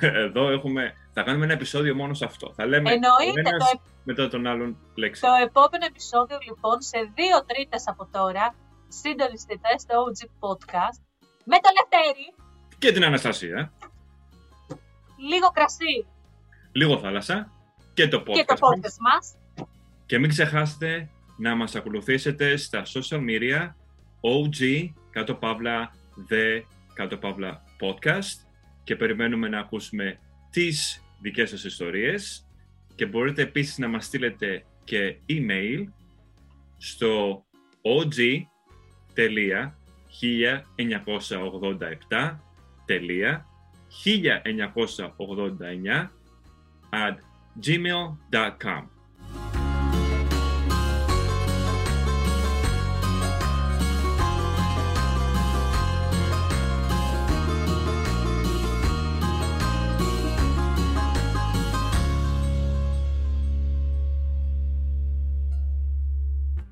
A: [LAUGHS] Εδώ έχουμε. Θα κάνουμε ένα επεισόδιο μόνο σε αυτό. Θα λέμε
B: Εννοείται το,
A: ένας μετά τον άλλον λέξη.
B: το επόμενο επεισόδιο, λοιπόν, σε δύο τρίτες από τώρα, συντονιστητέ στο OG Podcast με τον Λευτέρη.
A: Και την Αναστασία.
B: Λίγο κρασί.
A: Λίγο θάλασσα. Και το podcast,
B: και το podcast μας.
A: Και μην ξεχάσετε να μας ακολουθήσετε στα social media OG κάτω παύλα The κάτω παύλα Podcast και περιμένουμε να ακούσουμε τις δικές σας ιστορίες και μπορείτε επίσης να μας στείλετε και email στο OG τελεία. χίλια ενενήκοσα ογδόντα επτά. Τελεία. χίλια ενενήκοσα ογδόντα ένια at gmail.com